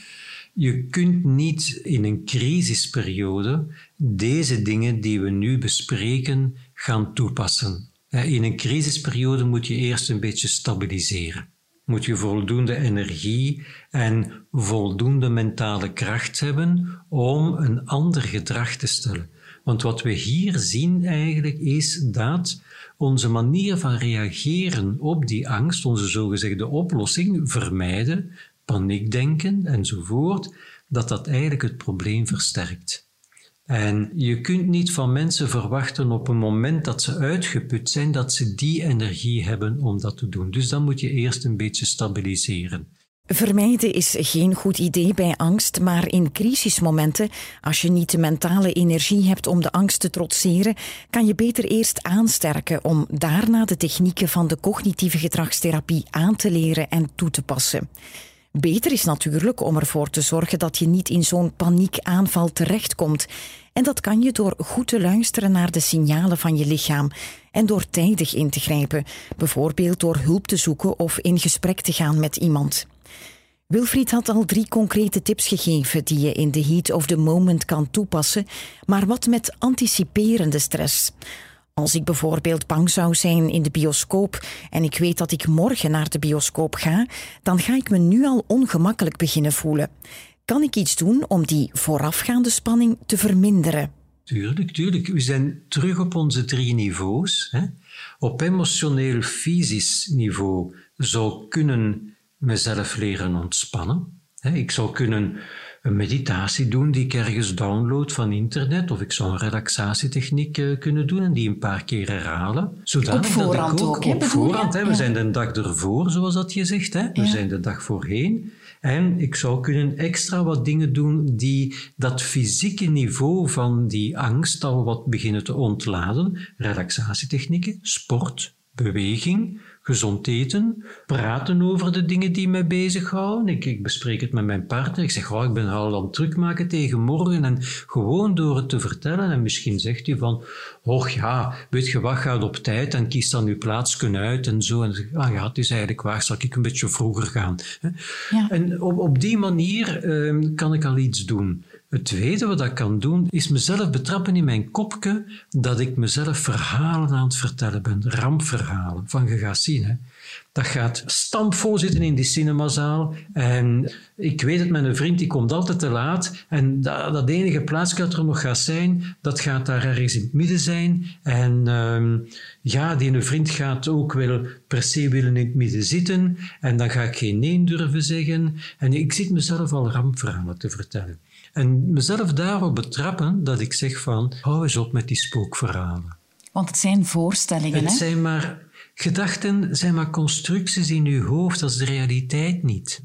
je kunt niet in een crisisperiode deze dingen die we nu bespreken gaan toepassen. In een crisisperiode moet je eerst een beetje stabiliseren. Moet je voldoende energie en voldoende mentale kracht hebben om een ander gedrag te stellen. Want wat we hier zien eigenlijk is dat onze manier van reageren op die angst, onze zogezegde oplossing, vermijden, paniekdenken enzovoort, dat dat eigenlijk het probleem versterkt. En je kunt niet van mensen verwachten op een moment dat ze uitgeput zijn, dat ze die energie hebben om dat te doen. Dus dan moet je eerst een beetje stabiliseren. Vermijden is geen goed idee bij angst, maar in crisismomenten, als je niet de mentale energie hebt om de angst te trotseren, kan je beter eerst aansterken om daarna de technieken van de cognitieve gedragstherapie aan te leren en toe te passen. Beter is natuurlijk om ervoor te zorgen dat je niet in zo'n paniekaanval terechtkomt. En dat kan je door goed te luisteren naar de signalen van je lichaam en door tijdig in te grijpen, bijvoorbeeld door hulp te zoeken of in gesprek te gaan met iemand. Wilfried had al drie concrete tips gegeven die je in de heat of the moment kan toepassen, maar wat met anticiperende stress? Als ik bijvoorbeeld bang zou zijn in de bioscoop en ik weet dat ik morgen naar de bioscoop ga, dan ga ik me nu al ongemakkelijk beginnen voelen. Kan ik iets doen om die voorafgaande spanning te verminderen? Tuurlijk, tuurlijk. We zijn terug op onze drie niveaus. Hè. Op emotioneel, fysisch niveau zou kunnen mezelf leren ontspannen. Ik zou kunnen een meditatie doen die ik ergens download van internet, of ik zou een relaxatietechniek eh, kunnen doen en die een paar keer herhalen. Op voorhand dat ik ook, op voorhand, hè, we zijn de dag ervoor, zoals dat je zegt, hè. we zijn de dag voorheen. En ik zou kunnen extra wat dingen doen die dat fysieke niveau van die angst al wat beginnen te ontladen. Relaxatietechnieken, sport, beweging, gezond eten, praten over de dingen die mij bezighouden. Ik, ik bespreek het met mijn partner. Ik zeg, oh, ik ben al aan het druk maken tegen morgen. En gewoon door het te vertellen. En misschien zegt hij van, och ja, weet je wat, gaat op tijd en kies dan uw plaatsje uit en zo. En zeg ah ja, het is eigenlijk waar, zal ik een beetje vroeger gaan. Ja. En op, op die manier uh, kan ik al iets doen. Het tweede wat ik kan doen, is mezelf betrappen in mijn kopje dat ik mezelf verhalen aan het vertellen ben, rampverhalen. Van je gaat zien, hè. Dat gaat stampvol zitten in die cinemazaal. En ik weet het, mijn vriend die komt altijd te laat. En dat, dat enige plaatsje dat er nog gaat zijn, dat gaat daar ergens in het midden zijn. En um, ja, die vriend gaat ook wel per se willen in het midden zitten. En dan ga ik geen nee durven zeggen. En ik zit mezelf al rampverhalen te vertellen. En mezelf daarop betrappen dat ik zeg van, hou eens op met die spookverhalen. Want het zijn voorstellingen, Het zijn maar... Gedachten zijn maar constructies in uw hoofd, dat is de realiteit niet.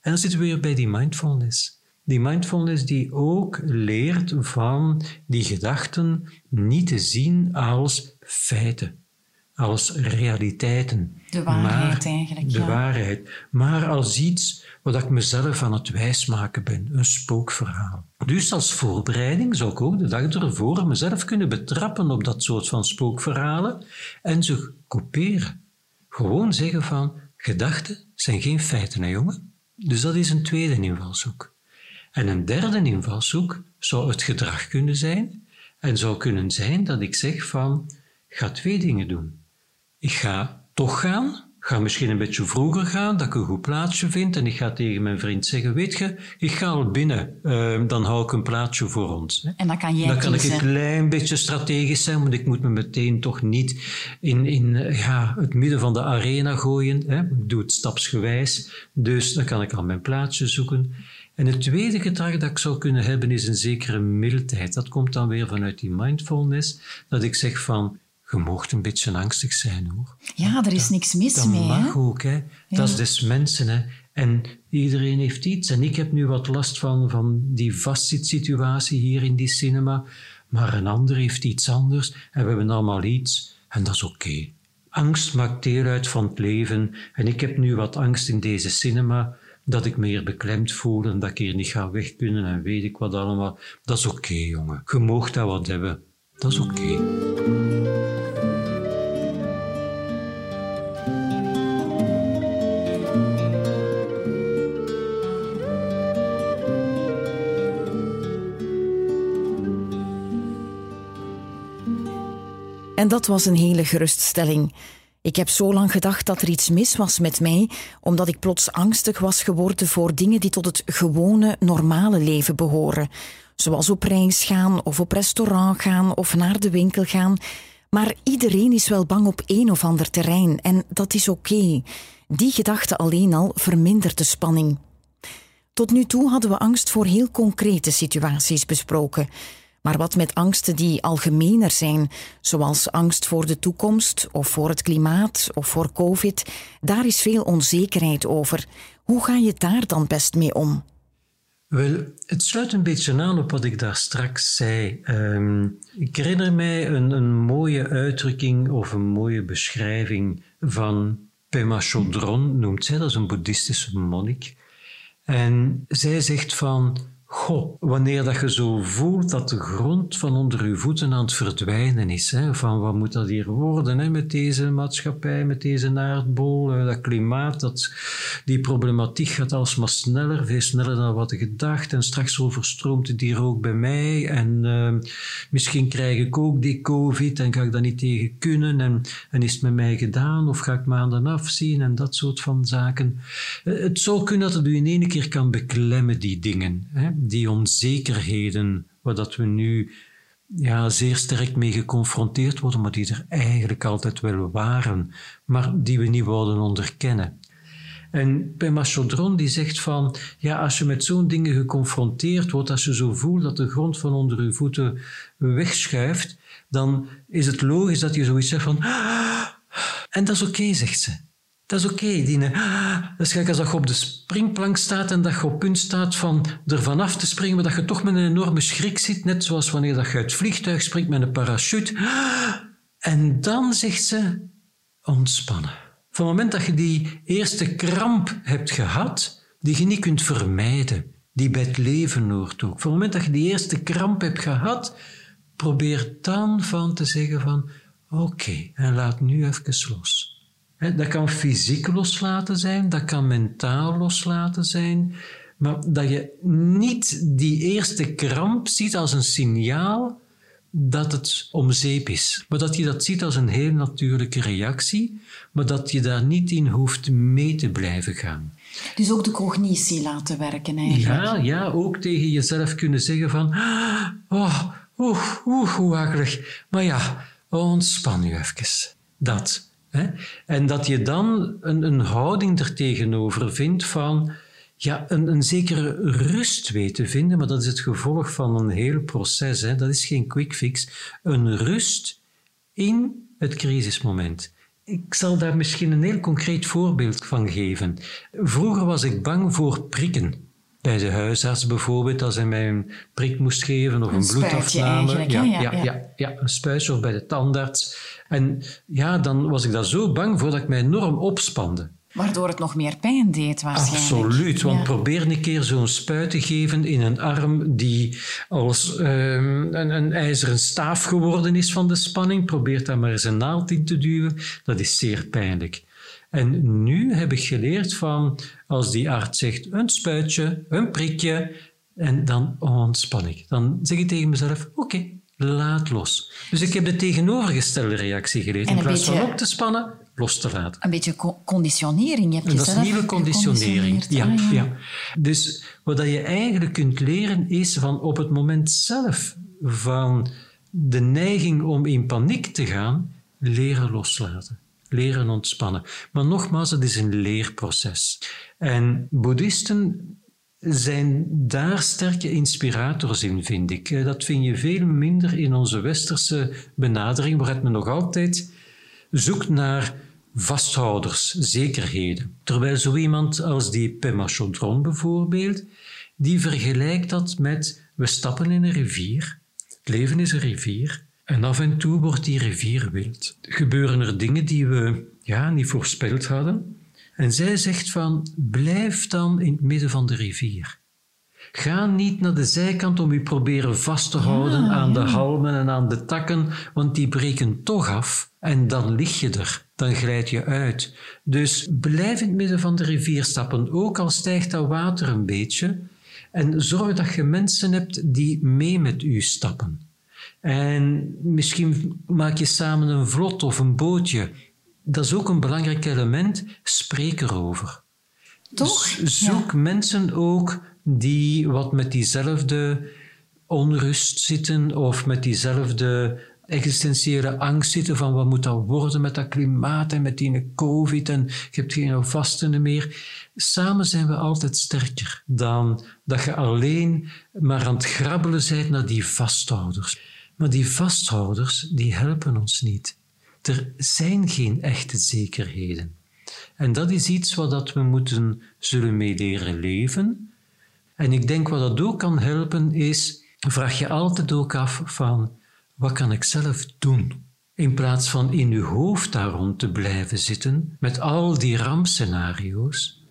En dan zitten we weer bij die mindfulness. Die mindfulness die ook leert van die gedachten niet te zien als feiten, als realiteiten. De waarheid eigenlijk. De waarheid. Maar als iets wat ik mezelf aan het wijsmaken ben, een spookverhaal. Dus als voorbereiding zou ik ook de dag ervoor mezelf kunnen betrappen op dat soort van spookverhalen en ze couperen. Gewoon zeggen van, gedachten zijn geen feiten, hè jongen? Dus dat is een tweede invalshoek. En een derde invalshoek zou het gedrag kunnen zijn en zou kunnen zijn dat ik zeg van, ga twee dingen doen. Ik ga toch gaan, ga misschien een beetje vroeger gaan, dat ik een goed plaatsje vind. En ik ga tegen mijn vriend zeggen, weet je, ik ga al binnen, uh, dan hou ik een plaatsje voor ons. En dan kan jij Dan kan ik een klein beetje strategisch zijn, want ik moet me meteen toch niet in, in ja, het midden van de arena gooien. Hè. Ik doe het stapsgewijs, dus dan kan ik al mijn plaatsje zoeken. En het tweede gedrag dat ik zou kunnen hebben is een zekere mildheid. Dat komt dan weer vanuit die mindfulness, dat ik zeg van, je mocht een beetje angstig zijn hoor. Ja, er is niks mis dat mee. Dat mag ook, hè. Dat is des mensen, hè. En iedereen heeft iets. En ik heb nu wat last van, van die vastzitsituatie hier in die cinema. Maar een ander heeft iets anders. En we hebben allemaal iets. En dat is oké. Angst maakt deel uit van het leven. En ik heb nu wat angst in deze cinema. Dat ik me hier beklemd voel en dat ik hier niet ga weg kunnen en weet ik wat allemaal. Dat is oké, jongen. Je moogt dat wat hebben. Dat is oké. En dat was een hele geruststelling. Ik heb zo lang gedacht dat er iets mis was met mij, omdat ik plots angstig was geworden voor dingen die tot het gewone, normale leven behoren. Zoals op reis gaan, of op restaurant gaan, of naar de winkel gaan. Maar iedereen is wel bang op een of ander terrein en dat is oké. Die gedachte alleen al vermindert de spanning. Tot nu toe hadden we angst voor heel concrete situaties besproken. Maar wat met angsten die algemener zijn, zoals angst voor de toekomst of voor het klimaat of voor COVID, daar is veel onzekerheid over. Hoe ga je daar dan best mee om? Wel, het sluit een beetje aan op wat ik daar straks zei. Ehm, ik herinner mij een, een mooie uitdrukking of een mooie beschrijving van Pema Chodron, noemt zij, dat is een boeddhistische monnik. En zij zegt van Goh, wanneer dat je zo voelt dat de grond van onder je voeten aan het verdwijnen is, hè, van wat moet dat hier worden hè, met deze maatschappij, met deze aardbol, eh, dat klimaat, dat, die problematiek gaat alsmaar sneller, veel sneller dan wat ik gedacht en straks overstroomt het hier ook bij mij en uh, misschien krijg ik ook die covid en ga ik daar niet tegen kunnen en, en is het met mij gedaan of ga ik maanden afzien en dat soort van zaken. Eh, het zou kunnen dat het u in één keer kan beklemmen, die dingen. Hè die onzekerheden, waar dat we nu ja, zeer sterk mee geconfronteerd worden, maar die er eigenlijk altijd wel waren, maar die we niet wilden onderkennen. En Pema Chodron die zegt van, ja, als je met zo'n dingen geconfronteerd wordt, als je zo voelt dat de grond van onder je voeten wegschuift, dan is het logisch dat je zoiets zegt van, ah, en dat is oké, zegt ze. Dat is oké, Dine. Dat is gelijk als je op de springplank staat en dat je op punt staat van er vanaf te springen, maar dat je toch met een enorme schrik zit, net zoals wanneer dat je uit het vliegtuig springt met een parachute. En dan zegt ze, ontspannen. Van het moment dat je die eerste kramp hebt gehad, die je niet kunt vermijden, die bij het leven hoort ook. Van het moment dat je die eerste kramp hebt gehad, probeer dan van te zeggen van, oké, en laat nu even los. Dat kan fysiek loslaten zijn, dat kan mentaal loslaten zijn, maar dat je niet die eerste kramp ziet als een signaal dat het om zeep is, maar dat je dat ziet als een heel natuurlijke reactie, maar dat je daar niet in hoeft mee te blijven gaan. Dus ook de cognitie laten werken eigenlijk. Ja, ja ook tegen jezelf kunnen zeggen van, oh, oeh, oeh, hoe akelig. Maar ja, ontspan nu even. Dat. Hè? En dat je dan een, een houding er tegenover vindt van ja, een, een zekere rust weet te vinden, maar dat is het gevolg van een heel proces. Hè? Dat is geen quick fix. Een rust in het crisismoment. Ik zal daar misschien een heel concreet voorbeeld van geven. Vroeger was ik bang voor prikken. Bij de huisarts bijvoorbeeld, als hij mij een prik moest geven of een, een bloedafname. Ja, ja, ja, ja, ja, een spuitje of bij de tandarts. En ja, dan was ik daar zo bang voor dat ik mij enorm opspande. Waardoor het nog meer pijn deed, waarschijnlijk. Absoluut, want probeer een keer zo'n spuit te geven in een arm die als um, een, een, ijzeren staaf geworden is van de spanning. Probeer daar maar eens een naald in te duwen. Dat is zeer pijnlijk. En nu heb ik geleerd van, als die arts zegt een spuitje, een prikje, en dan ontspan ik. Dan zeg ik tegen mezelf, oké, laat los. Dus ik heb de tegenovergestelde reactie geleerd. In plaats van op te spannen, los te laten. Een beetje conditionering. Je hebt dat is nieuwe conditionering. Ja, ah, ja. Dus wat je eigenlijk kunt leren is van op het moment zelf van de neiging om in paniek te gaan, leren loslaten. Leren ontspannen. Maar nogmaals, het is een leerproces. En boeddhisten zijn daar sterke inspirators in, vind ik. Eh, dat vind je veel minder in onze westerse benadering, waaruit men nog altijd zoekt naar vasthouders, zekerheden. Terwijl zo iemand als die Pema Chodron bijvoorbeeld, die vergelijkt dat met we stappen in een rivier, het leven is een rivier, en af en toe wordt die rivier wild. Gebeuren er dingen die we ja, niet voorspeld hadden, en zij zegt van, blijf dan in het midden van de rivier. Ga niet naar de zijkant om je proberen vast te houden aan de halmen en aan de takken, want die breken toch af en dan lig je er, dan glijd je uit. Dus blijf in het midden van de rivier stappen, ook al stijgt dat water een beetje, en zorg dat je mensen hebt die mee met u stappen. En misschien maak je samen een vlot of een bootje dat is ook een belangrijk element, spreek erover. Toch? zoek mensen ook die wat met diezelfde onrust zitten of met diezelfde existentiële angst zitten van wat moet dat worden met dat klimaat en met die covid en je hebt geen vasten meer. Samen zijn we altijd sterker dan dat je alleen maar aan het grabbelen bent naar die vasthouders. Maar die vasthouders, die helpen ons niet. Er zijn geen echte zekerheden. En dat is iets wat we moeten zullen mee leren leven. En ik denk wat dat ook kan helpen is, vraag je altijd ook af van, wat kan ik zelf doen? In plaats van in uw hoofd daar rond te blijven zitten met al die rampscenario's,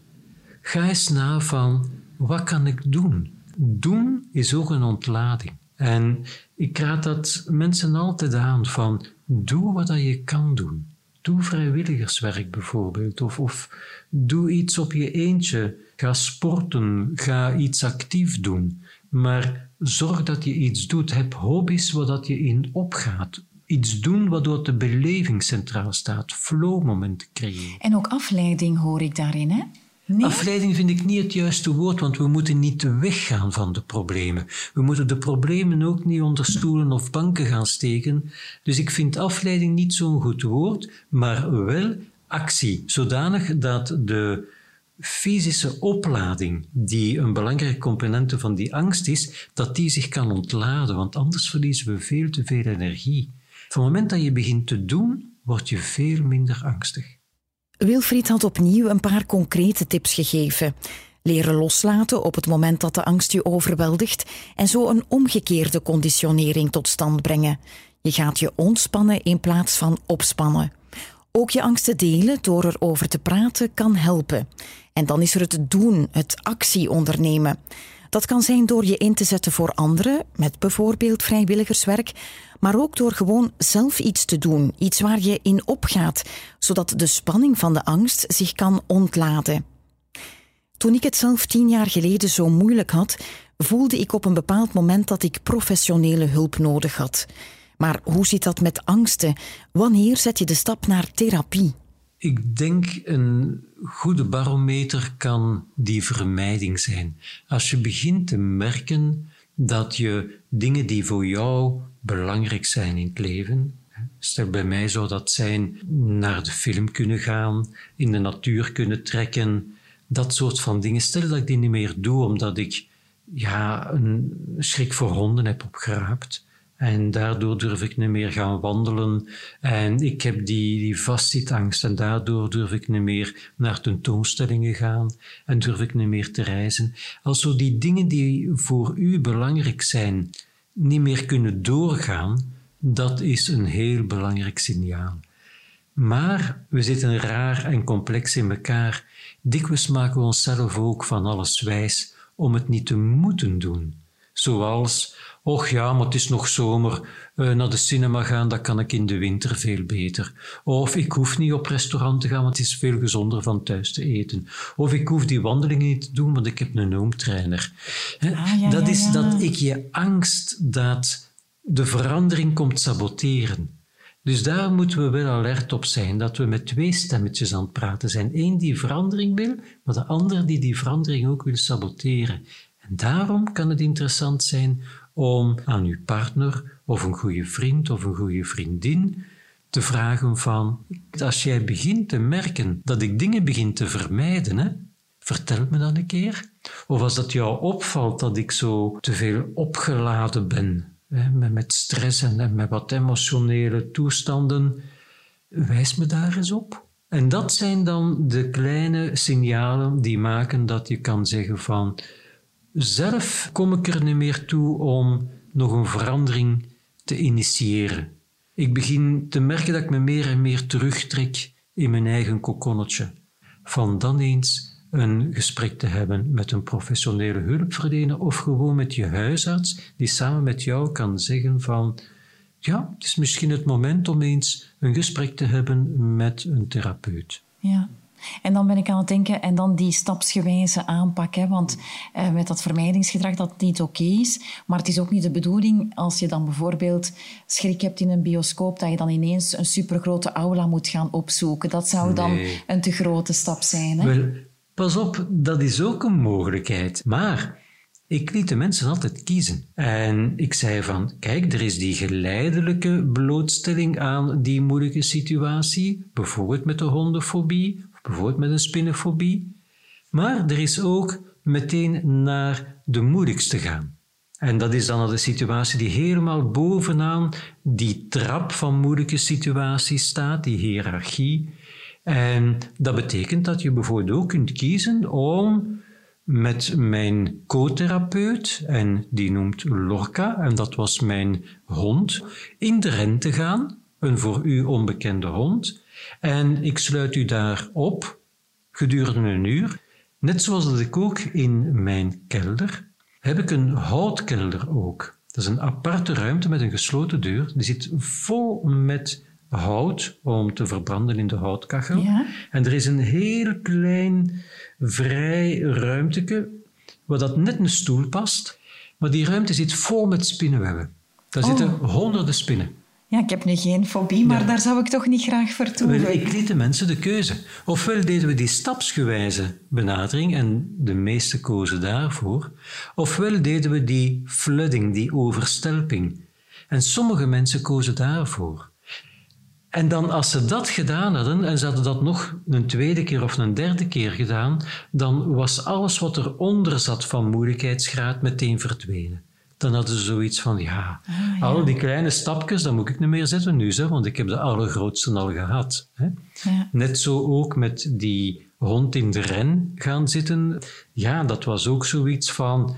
ga eens na van, wat kan ik doen? Doen is ook een ontlading. En ik raad dat mensen altijd aan van, doe wat je kan doen. Doe vrijwilligerswerk bijvoorbeeld, of, of doe iets op je eentje. Ga sporten, ga iets actief doen. Maar zorg dat je iets doet. Heb hobby's waar dat je in opgaat. Iets doen waardoor de beleving centraal staat. Flow-momenten creëren. En ook afleiding hoor ik daarin, hè? Afleiding vind ik niet het juiste woord, want we moeten niet weggaan van de problemen. We moeten de problemen ook niet onder stoelen of banken gaan steken. Dus ik vind afleiding niet zo'n goed woord, maar wel actie. Zodanig dat de fysische oplading, die een belangrijke component van die angst is, dat die zich kan ontladen, want anders verliezen we veel te veel energie. Van het moment dat je begint te doen, word je veel minder angstig. Wilfried had opnieuw een paar concrete tips gegeven. Leren loslaten op het moment dat de angst je overweldigt en zo een omgekeerde conditionering tot stand brengen. Je gaat je ontspannen in plaats van opspannen. Ook je angsten delen door erover te praten kan helpen. En dan is er het doen, het actie ondernemen. Dat kan zijn door je in te zetten voor anderen, met bijvoorbeeld vrijwilligerswerk, maar ook door gewoon zelf iets te doen, iets waar je in opgaat, zodat de spanning van de angst zich kan ontladen. Toen ik het zelf tien jaar geleden zo moeilijk had, voelde ik op een bepaald moment dat ik professionele hulp nodig had. Maar hoe zit dat met angsten? Wanneer zet je de stap naar therapie? Ik denk een goede barometer kan die vermijding zijn. Als je begint te merken dat je dingen die voor jou belangrijk zijn in het leven, stel bij mij zou dat zijn naar de film kunnen gaan, in de natuur kunnen trekken, dat soort van dingen. Stel dat ik die niet meer doe omdat ik ja, een schrik voor honden heb opgeraapt en daardoor durf ik niet meer gaan wandelen. En ik heb die, die vastzitangst. En daardoor durf ik niet meer naar tentoonstellingen gaan. En durf ik niet meer te reizen. Als zo die dingen die voor u belangrijk zijn, niet meer kunnen doorgaan, dat is een heel belangrijk signaal. Maar we zitten raar en complex in elkaar. Dikwijls maken we onszelf ook van alles wijs om het niet te moeten doen. Zoals Och ja, maar het is nog zomer. Uh, naar de cinema gaan, dat kan ik in de winter veel beter. Of ik hoef niet op restaurant te gaan, want het is veel gezonder van thuis te eten. Of ik hoef die wandelingen niet te doen, want ik heb een oomtrainer. Ah, dat is dat ik je angst dat de verandering komt saboteren. Dus daar moeten we wel alert op zijn, dat we met twee stemmetjes aan het praten zijn. Eén die verandering wil, maar de ander die die verandering ook wil saboteren. En daarom kan het interessant zijn om aan uw partner of een goede vriend of een goede vriendin te vragen van, als jij begint te merken dat ik dingen begin te vermijden, hè, vertel me dan een keer. Of als dat jou opvalt dat ik zo te veel opgeladen ben, hè, met stress en met wat emotionele toestanden, wijs me daar eens op. En dat zijn dan de kleine signalen die maken dat je kan zeggen van, zelf kom ik er niet meer toe om nog een verandering te initiëren. Ik begin te merken dat ik me meer en meer terugtrek in mijn eigen kokonnetje. Van dan eens een gesprek te hebben met een professionele hulpverlener of gewoon met je huisarts, die samen met jou kan zeggen van ja, het is misschien het moment om eens een gesprek te hebben met een therapeut. Ja. En dan ben ik aan het denken, en dan die stapsgewijze aanpak. Hè, want eh, met dat vermijdingsgedrag dat niet oké is. Maar het is ook niet de bedoeling als je dan bijvoorbeeld schrik hebt in een bioscoop, dat je dan ineens een supergrote aula moet gaan opzoeken. Dat zou dan een te grote stap zijn. Hè? Wel, pas op, dat is ook een mogelijkheid. Maar Ik liet de mensen altijd kiezen. En ik zei van, kijk, er is die geleidelijke blootstelling aan die moeilijke situatie, bijvoorbeeld met de hondenfobie, bijvoorbeeld met een spinnenfobie. Maar er is ook meteen naar de moeilijkste gaan. En dat is dan de situatie die helemaal bovenaan die trap van moeilijke situaties staat, die hiërarchie. En dat betekent dat je bijvoorbeeld ook kunt kiezen om met mijn co-therapeut, en die noemt Lorca, en dat was mijn hond, in de ren te gaan, een voor u onbekende hond. En ik sluit u daar op gedurende een uur. Net zoals dat ik ook in mijn kelder heb ik een houtkelder ook. Dat is een aparte ruimte met een gesloten deur. Die zit vol met hout om te verbranden in de houtkachel. Ja. En er is een heel klein vrij ruimteke waar dat net een stoel past. Maar die ruimte zit vol met spinnenwebben. Daar zitten oh. honderden spinnen. Ja, ik heb nu geen fobie, maar daar zou ik toch niet graag voor toe. Ik liet de mensen de keuze. Ofwel deden we die stapsgewijze benadering en de meeste kozen daarvoor, ofwel deden we die flooding, die overstelping. En sommige mensen kozen daarvoor. En dan als ze dat gedaan hadden, en ze hadden dat nog een tweede keer of een derde keer gedaan, dan was alles wat eronder zat van moeilijkheidsgraad meteen verdwenen dan hadden ze zoiets van, ja, ah, al die kleine stapjes, dat moet ik niet meer zetten nu, hè, want ik heb de allergrootste al gehad. Hè. Ja. Net zo ook met die hond in de ren gaan zitten. Ja, dat was ook zoiets van,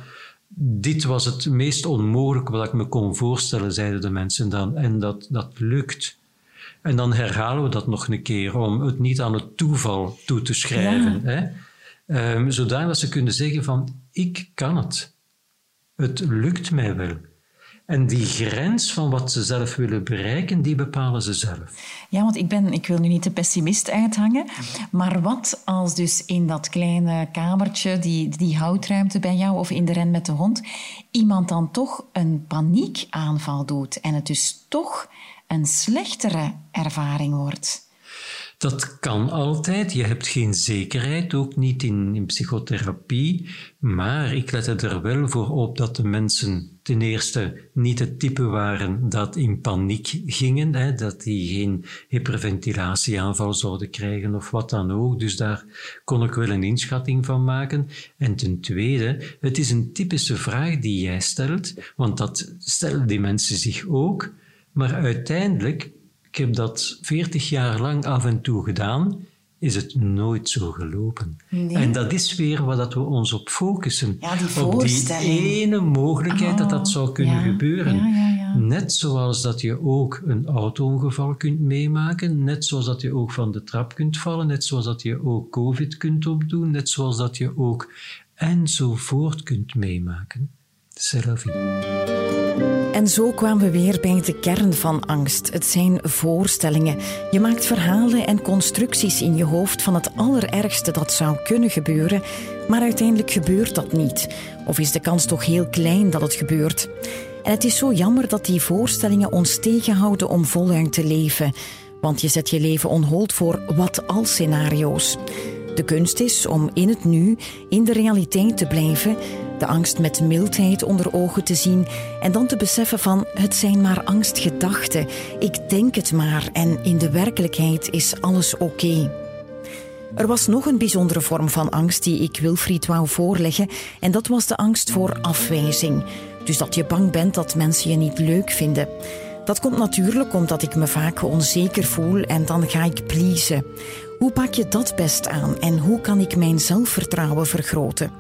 dit was het meest onmogelijke wat ik me kon voorstellen, zeiden de mensen dan. En dat, dat lukt. En dan herhalen we dat nog een keer om het niet aan het toeval toe te schrijven. Hè? Um, zodat ze kunnen zeggen van, ik kan het. Het lukt mij wel. En die grens van wat ze zelf willen bereiken, die bepalen ze zelf. Ja, want ik, ben, ik wil nu niet de pessimist uithangen, maar wat als dus in dat kleine kamertje, die, die houtruimte bij jou of in de ren met de hond, iemand dan toch een paniekaanval doet en het dus toch een slechtere ervaring wordt? Dat kan altijd. Je hebt geen zekerheid, ook niet in, psychotherapie. Maar ik lette er wel voor op dat de mensen ten eerste niet het type waren dat in paniek gingen, hè, dat die geen hyperventilatieaanval zouden krijgen of wat dan ook. Dus daar kon ik wel een inschatting van maken. En ten tweede, het is een typische vraag die jij stelt, want dat stellen die mensen zich ook. Maar uiteindelijk ik heb dat veertig jaar lang af en toe gedaan, is het nooit zo gelopen. En dat is weer wat we ons op focussen. Ja, die op die ene mogelijkheid dat dat zou kunnen gebeuren. Ja, net zoals dat je ook een auto-ongeval kunt meemaken, net zoals dat je ook van de trap kunt vallen, net zoals dat je ook COVID kunt opdoen, net zoals dat je ook enzovoort kunt meemaken. En zo kwamen we weer bij de kern van angst. Het zijn voorstellingen. Je maakt verhalen en constructies in je hoofd van het allerergste dat zou kunnen gebeuren, maar uiteindelijk gebeurt dat niet. Of is de kans toch heel klein dat het gebeurt? En het is zo jammer dat die voorstellingen ons tegenhouden om voluit te leven. Want je zet je leven onhold voor wat-als scenario's. De kunst is om in het nu, in de realiteit te blijven, de angst met mildheid onder ogen te zien en dan te beseffen van het zijn maar angstgedachten. Ik denk het maar en in de werkelijkheid is alles oké. Er was nog een bijzondere vorm van angst die ik Wilfried wou voorleggen en dat was de angst voor afwijzing. Dus dat je bang bent dat mensen je niet leuk vinden. Dat komt natuurlijk omdat ik me vaak onzeker voel en dan ga ik pleasen. Hoe pak je dat best aan en hoe kan ik mijn zelfvertrouwen vergroten?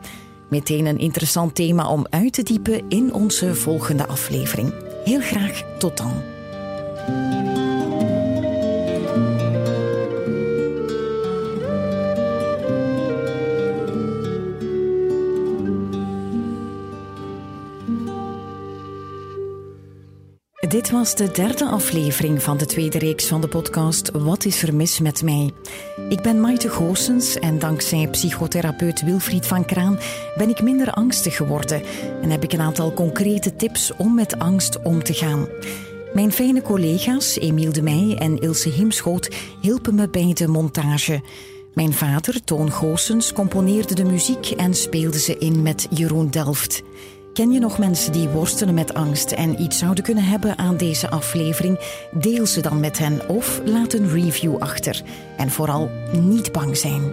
Meteen een interessant thema om uit te diepen in onze volgende aflevering. Heel graag tot dan. Dit was de derde aflevering van de tweede reeks van de podcast Wat is er mis met mij? Ik ben Maite Goossens en dankzij psychotherapeut Wilfried van Kraan ben ik minder angstig geworden en heb ik een aantal concrete tips om met angst om te gaan. Mijn fijne collega's Emiel de Meij en Ilse Himschoot hielpen me bij de montage. Mijn vader, Toon Goossens, componeerde de muziek en speelde ze in met Jeroen Delft. Ken je nog mensen die worstelen met angst en iets zouden kunnen hebben aan deze aflevering? Deel ze dan met hen of laat een review achter. En vooral niet bang zijn.